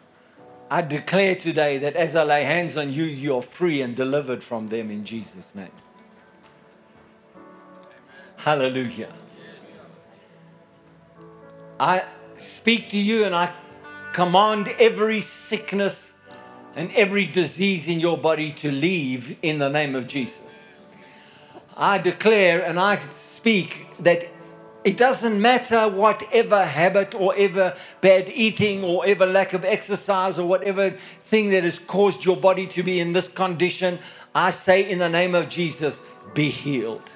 Speaker 1: I declare today that as I lay hands on you, you're free and delivered from them in Jesus' name. Hallelujah. I speak to you and I command every sickness and every disease in your body to leave in the name of Jesus. I declare and I speak that it doesn't matter whatever habit or ever bad eating or ever lack of exercise or whatever thing that has caused your body to be in this condition. I say in the name of Jesus, be healed.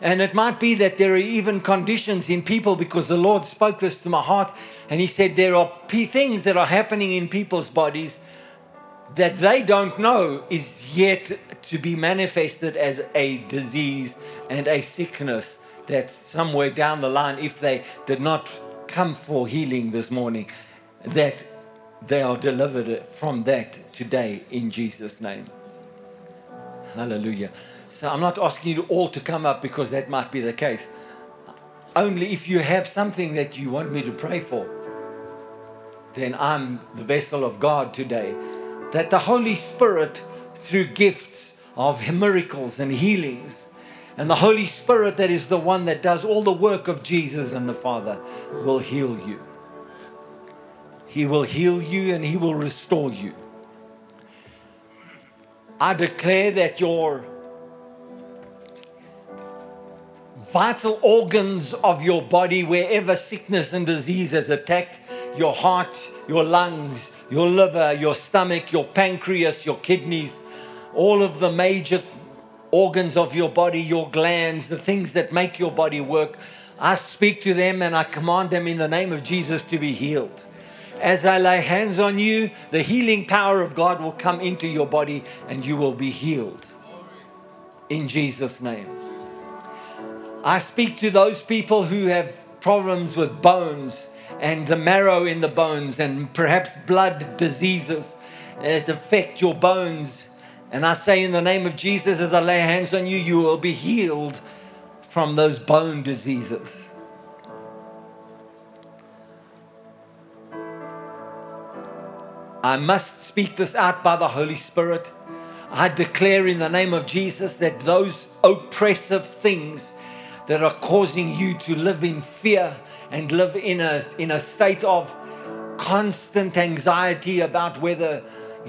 Speaker 1: And it might be that there are even conditions in people because the Lord spoke this to my heart and He said there are p- things that are happening in people's bodies that they don't know is yet to be manifested as a disease and a sickness that somewhere down the line, if they did not come for healing this morning, that they are delivered from that today in Jesus' name. Hallelujah. So I'm not asking you all to come up because that might be the case. Only if you have something that you want me to pray for, then I'm the vessel of God today. That the Holy Spirit, through gifts of miracles and healings, and the Holy Spirit, that is the one that does all the work of Jesus and the Father, will heal you. He will heal you and He will restore you. I declare that your vital organs of your body, wherever sickness and disease has attacked your heart, your lungs, your liver, your stomach, your pancreas, your kidneys, all of the major organs of your body, your glands, the things that make your body work. I speak to them and I command them in the name of Jesus to be healed. As I lay hands on you, the healing power of God will come into your body and you will be healed. In Jesus' name. I speak to those people who have problems with bones and the marrow in the bones and perhaps blood diseases that affect your bones and I say, in the name of Jesus, as I lay hands on you, you will be healed from those bone diseases. I must speak this out by the Holy Spirit. I declare in the name of Jesus that those oppressive things that are causing you to live in fear and live in a, in a state of constant anxiety about whether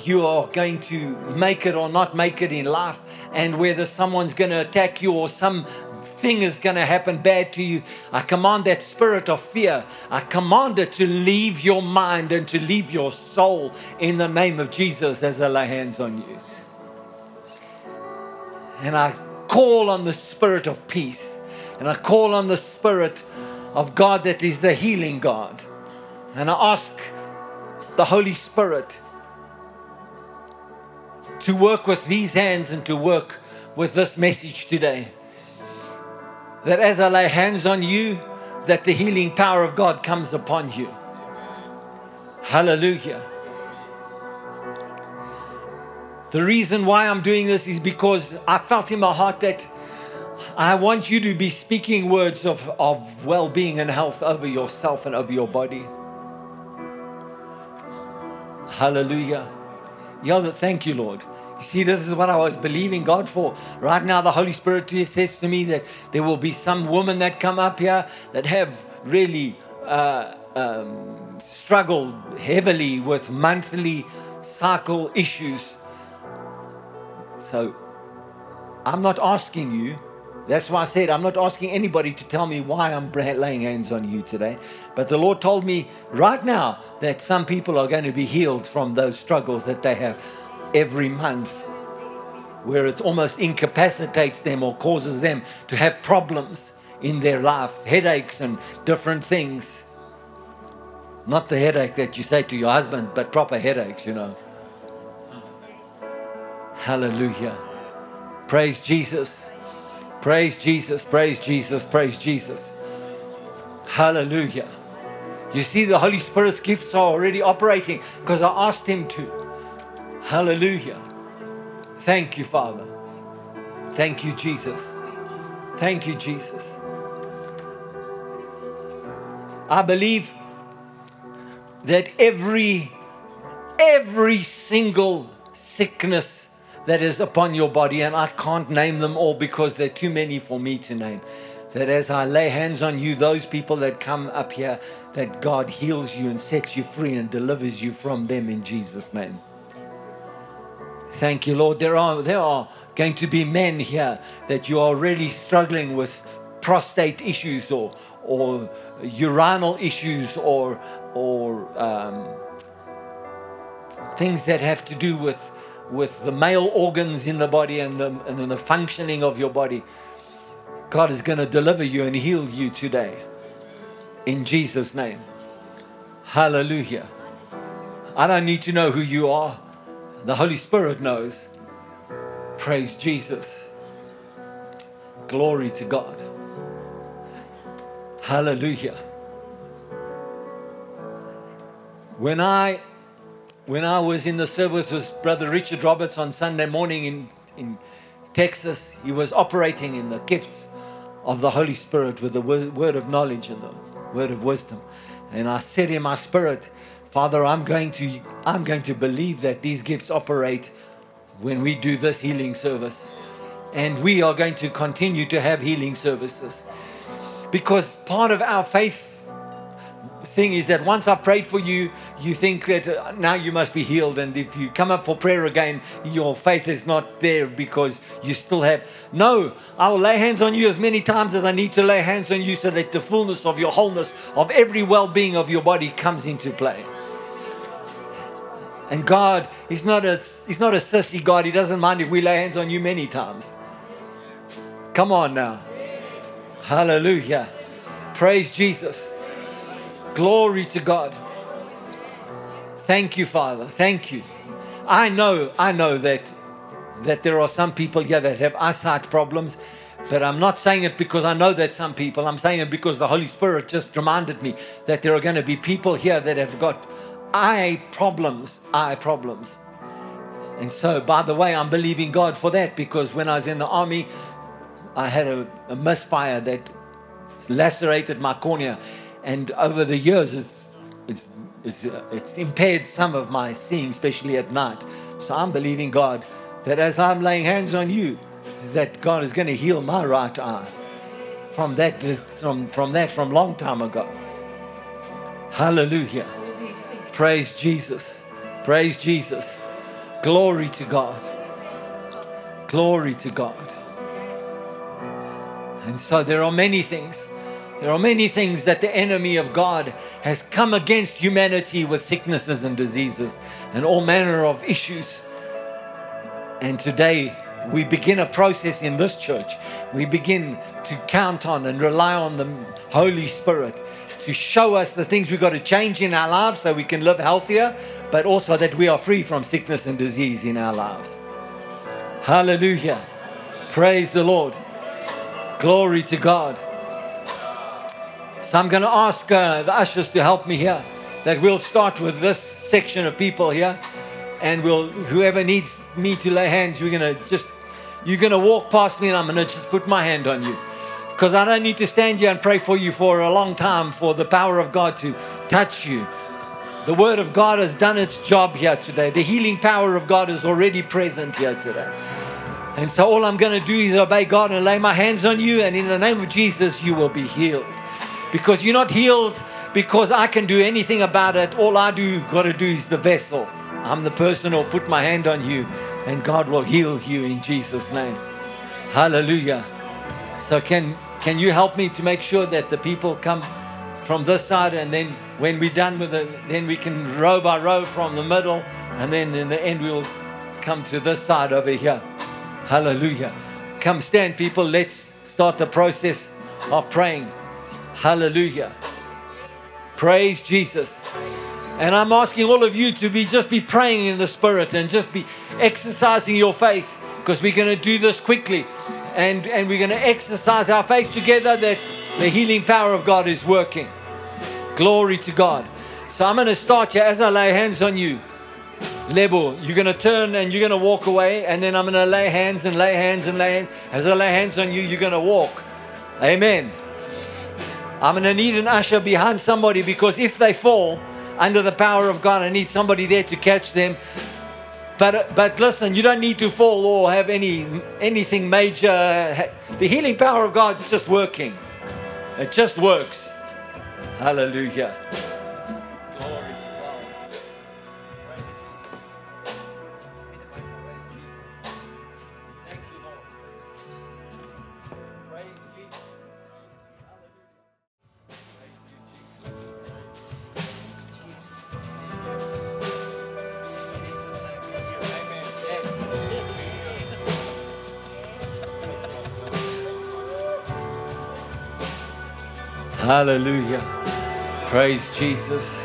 Speaker 1: you are going to make it or not make it in life, and whether someone's going to attack you or some thing is going to happen bad to you. I command that spirit of fear. I command it to leave your mind and to leave your soul in the name of Jesus as I lay hands on you. And I call on the spirit of peace. And I call on the spirit of God that is the healing God. And I ask the Holy Spirit to work with these hands and to work with this message today. That as I lay hands on you, that the healing power of God comes upon you. Hallelujah. The reason why I'm doing this is because I felt in my heart that I want you to be speaking words of, of well being and health over yourself and over your body. Hallelujah. Yeah, thank you, Lord. You see, this is what I was believing God for. Right now, the Holy Spirit says to me that there will be some women that come up here that have really uh, um, struggled heavily with monthly cycle issues. So, I'm not asking you. That's why I said I'm not asking anybody to tell me why I'm laying hands on you today. But the Lord told me right now that some people are going to be healed from those struggles that they have every month where it almost incapacitates them or causes them to have problems in their life, headaches and different things. Not the headache that you say to your husband, but proper headaches, you know. Hallelujah. Praise Jesus. Praise Jesus. Praise Jesus. Praise Jesus. Hallelujah. You see, the Holy Spirit's gifts are already operating because I asked Him to. Hallelujah. Thank you, Father. Thank you, Jesus. Thank you, Jesus. I believe that every every single sickness that is upon your body and I can't name them all because they're too many for me to name that as I lay hands on you those people that come up here that God heals you and sets you free and delivers you from them in Jesus name Thank you, Lord. There are, there are going to be men here that you are really struggling with prostate issues or, or urinal issues or, or um, things that have to do with, with the male organs in the body and the, and the functioning of your body. God is going to deliver you and heal you today. In Jesus' name. Hallelujah. I don't need to know who you are. The Holy Spirit knows. Praise Jesus. Glory to God. Hallelujah. When I when I was in the service with Brother Richard Roberts on Sunday morning in, in Texas, he was operating in the gifts of the Holy Spirit with the word of knowledge and the word of wisdom. And I said in my spirit, Father, I'm going to I'm going to believe that these gifts operate when we do this healing service. And we are going to continue to have healing services. Because part of our faith thing is that once I've prayed for you, you think that uh, now you must be healed. And if you come up for prayer again, your faith is not there because you still have. No, I will lay hands on you as many times as I need to lay hands on you so that the fullness of your wholeness, of every well being of your body comes into play. And God, He's not a He's not a sissy God. He doesn't mind if we lay hands on you many times. Come on now. Hallelujah. Praise Jesus. Glory to God. Thank you, Father. Thank you. I know, I know that that there are some people here that have eyesight problems, but I'm not saying it because I know that some people. I'm saying it because the Holy Spirit just reminded me that there are going to be people here that have got eye problems, eye problems. And so, by the way, I'm believing God for that because when I was in the army, I had a, a misfire that lacerated my cornea. And over the years, it's, it's, it's, uh, it's impaired some of my seeing, especially at night. So I'm believing God that as I'm laying hands on you, that God is going to heal my right eye from that, from, from that from long time ago. Hallelujah. Praise Jesus. Praise Jesus. Glory to God. Glory to God. And so there are many things. There are many things that the enemy of God has come against humanity with sicknesses and diseases and all manner of issues. And today we begin a process in this church. We begin to count on and rely on the Holy Spirit to show us the things we've got to change in our lives so we can live healthier, but also that we are free from sickness and disease in our lives. Hallelujah. Praise the Lord. Glory to God. So I'm going to ask uh, the ushers to help me here. That we'll start with this section of people here, and we'll whoever needs me to lay hands, we're going to just you're going to walk past me, and I'm going to just put my hand on you, because I don't need to stand here and pray for you for a long time for the power of God to touch you. The Word of God has done its job here today. The healing power of God is already present here today. And so all I'm going to do is obey God and lay my hands on you, and in the name of Jesus, you will be healed. Because you're not healed because I can do anything about it. All I do got to do is the vessel. I'm the person who'll put my hand on you, and God will heal you in Jesus' name. Hallelujah. So can can you help me to make sure that the people come from this side and then when we're done with it, then we can row by row from the middle, and then in the end we'll come to this side over here. Hallelujah. Come stand, people. Let's start the process of praying. Hallelujah. Praise Jesus. And I'm asking all of you to be just be praying in the spirit and just be exercising your faith because we're going to do this quickly and, and we're going to exercise our faith together that the healing power of God is working. Glory to God. So I'm going to start you as I lay hands on you. Lebo, you're going to turn and you're going to walk away, and then I'm going to lay hands and lay hands and lay hands. As I lay hands on you, you're going to walk. Amen. I'm going to need an usher behind somebody because if they fall under the power of God, I need somebody there to catch them. But, uh, but listen, you don't need to fall or have any anything major. The healing power of God is just working. It just works. Hallelujah. Hallelujah. Praise Jesus.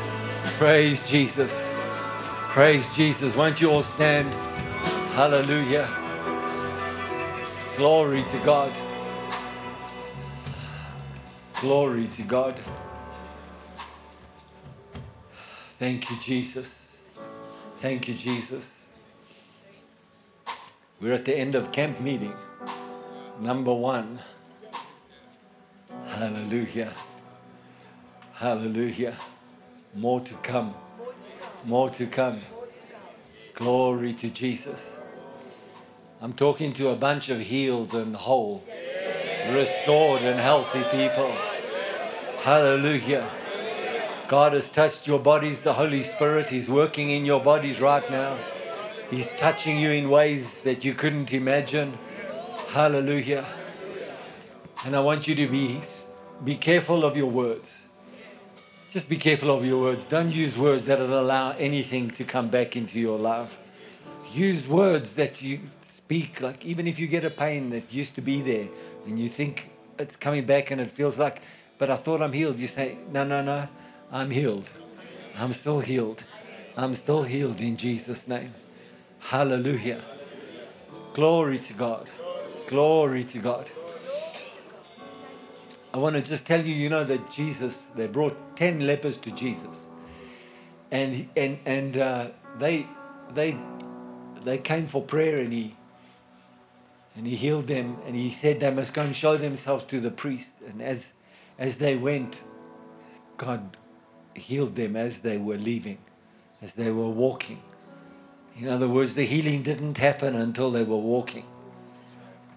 Speaker 1: Praise Jesus. Praise Jesus. Won't you all stand? Hallelujah. Glory to God. Glory to God. Thank you, Jesus. Thank you, Jesus. We're at the end of camp meeting. Number one. Hallelujah. Hallelujah. More to come. More to come. Glory to Jesus. I'm talking to a bunch of healed and whole, restored and healthy people. Hallelujah. God has touched your bodies. The Holy Spirit is working in your bodies right now. He's touching you in ways that you couldn't imagine. Hallelujah. And I want you to be, be careful of your words. Just be careful of your words. Don't use words that will allow anything to come back into your life. Use words that you speak, like even if you get a pain that used to be there and you think it's coming back and it feels like, but I thought I'm healed. You say, no, no, no, I'm healed. I'm still healed. I'm still healed in Jesus' name. Hallelujah. Glory to God. Glory to God. I want to just tell you, you know, that Jesus, they brought 10 lepers to Jesus. And, and, and uh, they, they, they came for prayer and he, and he healed them and he said they must go and show themselves to the priest. And as, as they went, God healed them as they were leaving, as they were walking. In other words, the healing didn't happen until they were walking.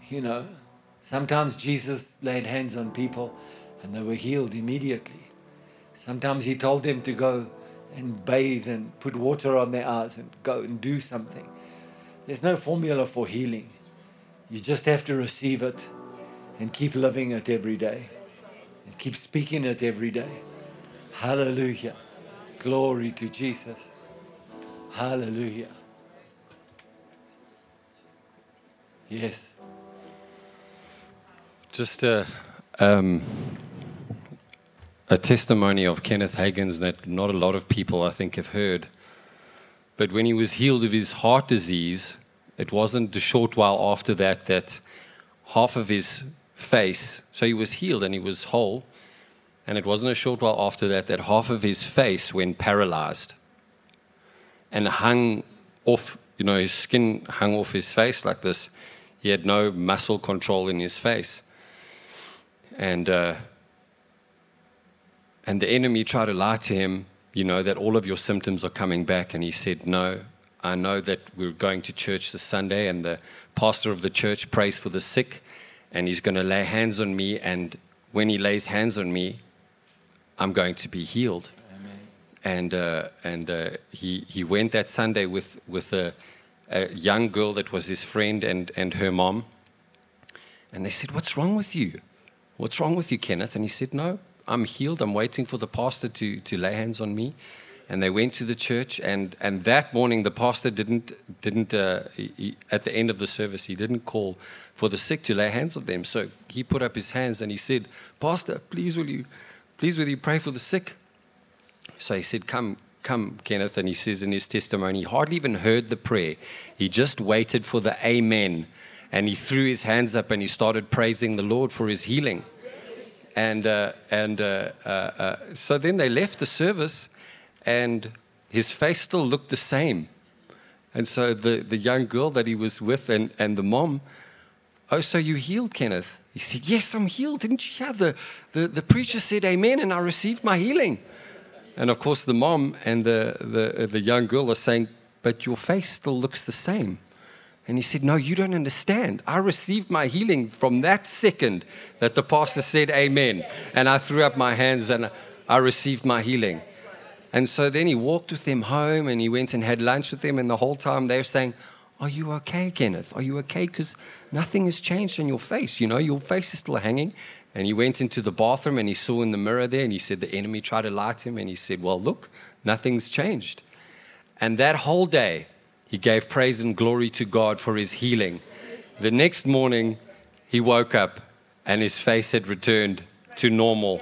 Speaker 1: You know, sometimes Jesus laid hands on people and they were healed immediately. Sometimes he told them to go and bathe and put water on their eyes and go and do something. There's no formula for healing. You just have to receive it and keep living it every day and keep speaking it every day. Hallelujah. Glory to Jesus. Hallelujah. Yes.
Speaker 2: Just a, um, a testimony of Kenneth Hagin's that not a lot of people, I think, have heard. But when he was healed of his heart disease, it wasn't a short while after that that half of his face, so he was healed and he was whole, and it wasn't a short while after that that half of his face went paralyzed and hung off, you know, his skin hung off his face like this. He had no muscle control in his face. And, uh, and the enemy tried to lie to him, you know, that all of your symptoms are coming back. And he said, No, I know that we're going to church this Sunday, and the pastor of the church prays for the sick, and he's going to lay hands on me. And when he lays hands on me, I'm going to be healed.
Speaker 1: Amen.
Speaker 2: And, uh, and uh, he, he went that Sunday with, with a, a young girl that was his friend and, and her mom. And they said, What's wrong with you? What's wrong with you, Kenneth? And he said, No, I'm healed. I'm waiting for the pastor to, to lay hands on me. And they went to the church, and, and that morning the pastor didn't, didn't uh, he, at the end of the service, he didn't call for the sick to lay hands on them. So he put up his hands and he said, Pastor, please will you, please will you pray for the sick? So he said, Come, come, Kenneth. And he says in his testimony, he hardly even heard the prayer. He just waited for the amen. And he threw his hands up and he started praising the Lord for his healing. And, uh, and uh, uh, uh, so then they left the service, and his face still looked the same. And so the, the young girl that he was with and, and the mom, oh, so you healed, Kenneth? He said, Yes, I'm healed. Didn't you hear? The, the, the preacher said amen, and I received my healing. And of course, the mom and the, the, the young girl are saying, But your face still looks the same. And he said, No, you don't understand. I received my healing from that second that the pastor said amen. And I threw up my hands and I received my healing. And so then he walked with them home and he went and had lunch with them. And the whole time they were saying, Are you okay, Kenneth? Are you okay? Because nothing has changed on your face. You know, your face is still hanging. And he went into the bathroom and he saw in the mirror there and he said, The enemy tried to to him. And he said, Well, look, nothing's changed. And that whole day, he gave praise and glory to God for his healing. The next morning, he woke up and his face had returned to normal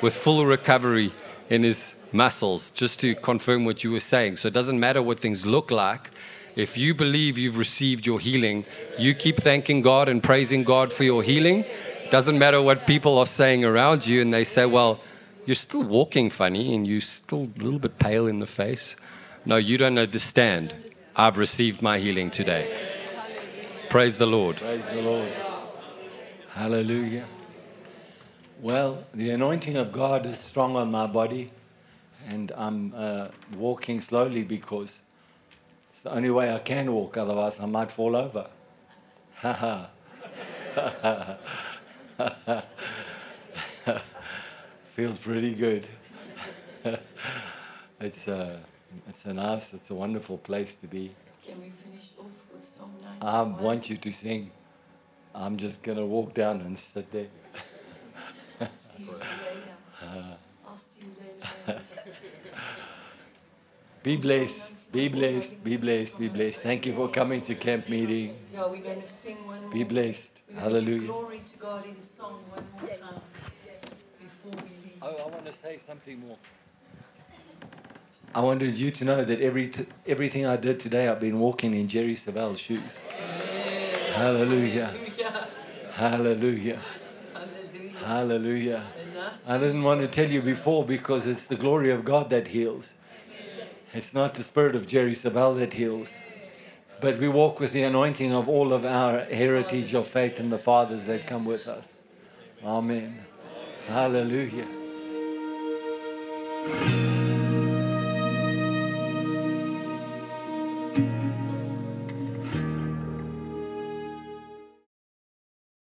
Speaker 2: with full recovery in his muscles, just to confirm what you were saying. So it doesn't matter what things look like. If you believe you've received your healing, you keep thanking God and praising God for your healing. Doesn't matter what people are saying around you, and they say, Well, you're still walking funny and you're still a little bit pale in the face. No, you don't understand. I've received my healing today. Praise the Lord.
Speaker 1: Praise the Lord. Hallelujah. Well, the anointing of God is strong on my body, and I'm uh, walking slowly because it's the only way I can walk, otherwise, I might fall over. Ha ha. Feels pretty good. it's, a, it's a nice, it's a wonderful place to be.
Speaker 3: Can we finish off with some Psalm
Speaker 1: I
Speaker 3: 91?
Speaker 1: want you to sing. I'm just going to walk down and sit there.
Speaker 3: See you later. I'll see you later.
Speaker 1: Be blessed, be blessed, be blessed, be blessed. Thank you for coming to camp meeting.
Speaker 3: Yeah, we're going to sing one more.
Speaker 1: Be blessed.
Speaker 3: We're gonna
Speaker 1: Hallelujah.
Speaker 3: Glory to God in song one more time before we leave.
Speaker 1: Oh, I want to say something more. I wanted you to know that every t- everything I did today, I've been walking in Jerry Savelle's shoes. Hallelujah.
Speaker 3: Hallelujah.
Speaker 1: Hallelujah.
Speaker 3: Hallelujah.
Speaker 1: Hallelujah. I didn't want to tell you before because it's the glory of God that heals. It's not the spirit of Jerry Savelle that heals. But we walk with the anointing of all of our heritage of faith and the fathers that come with us. Amen. Hallelujah.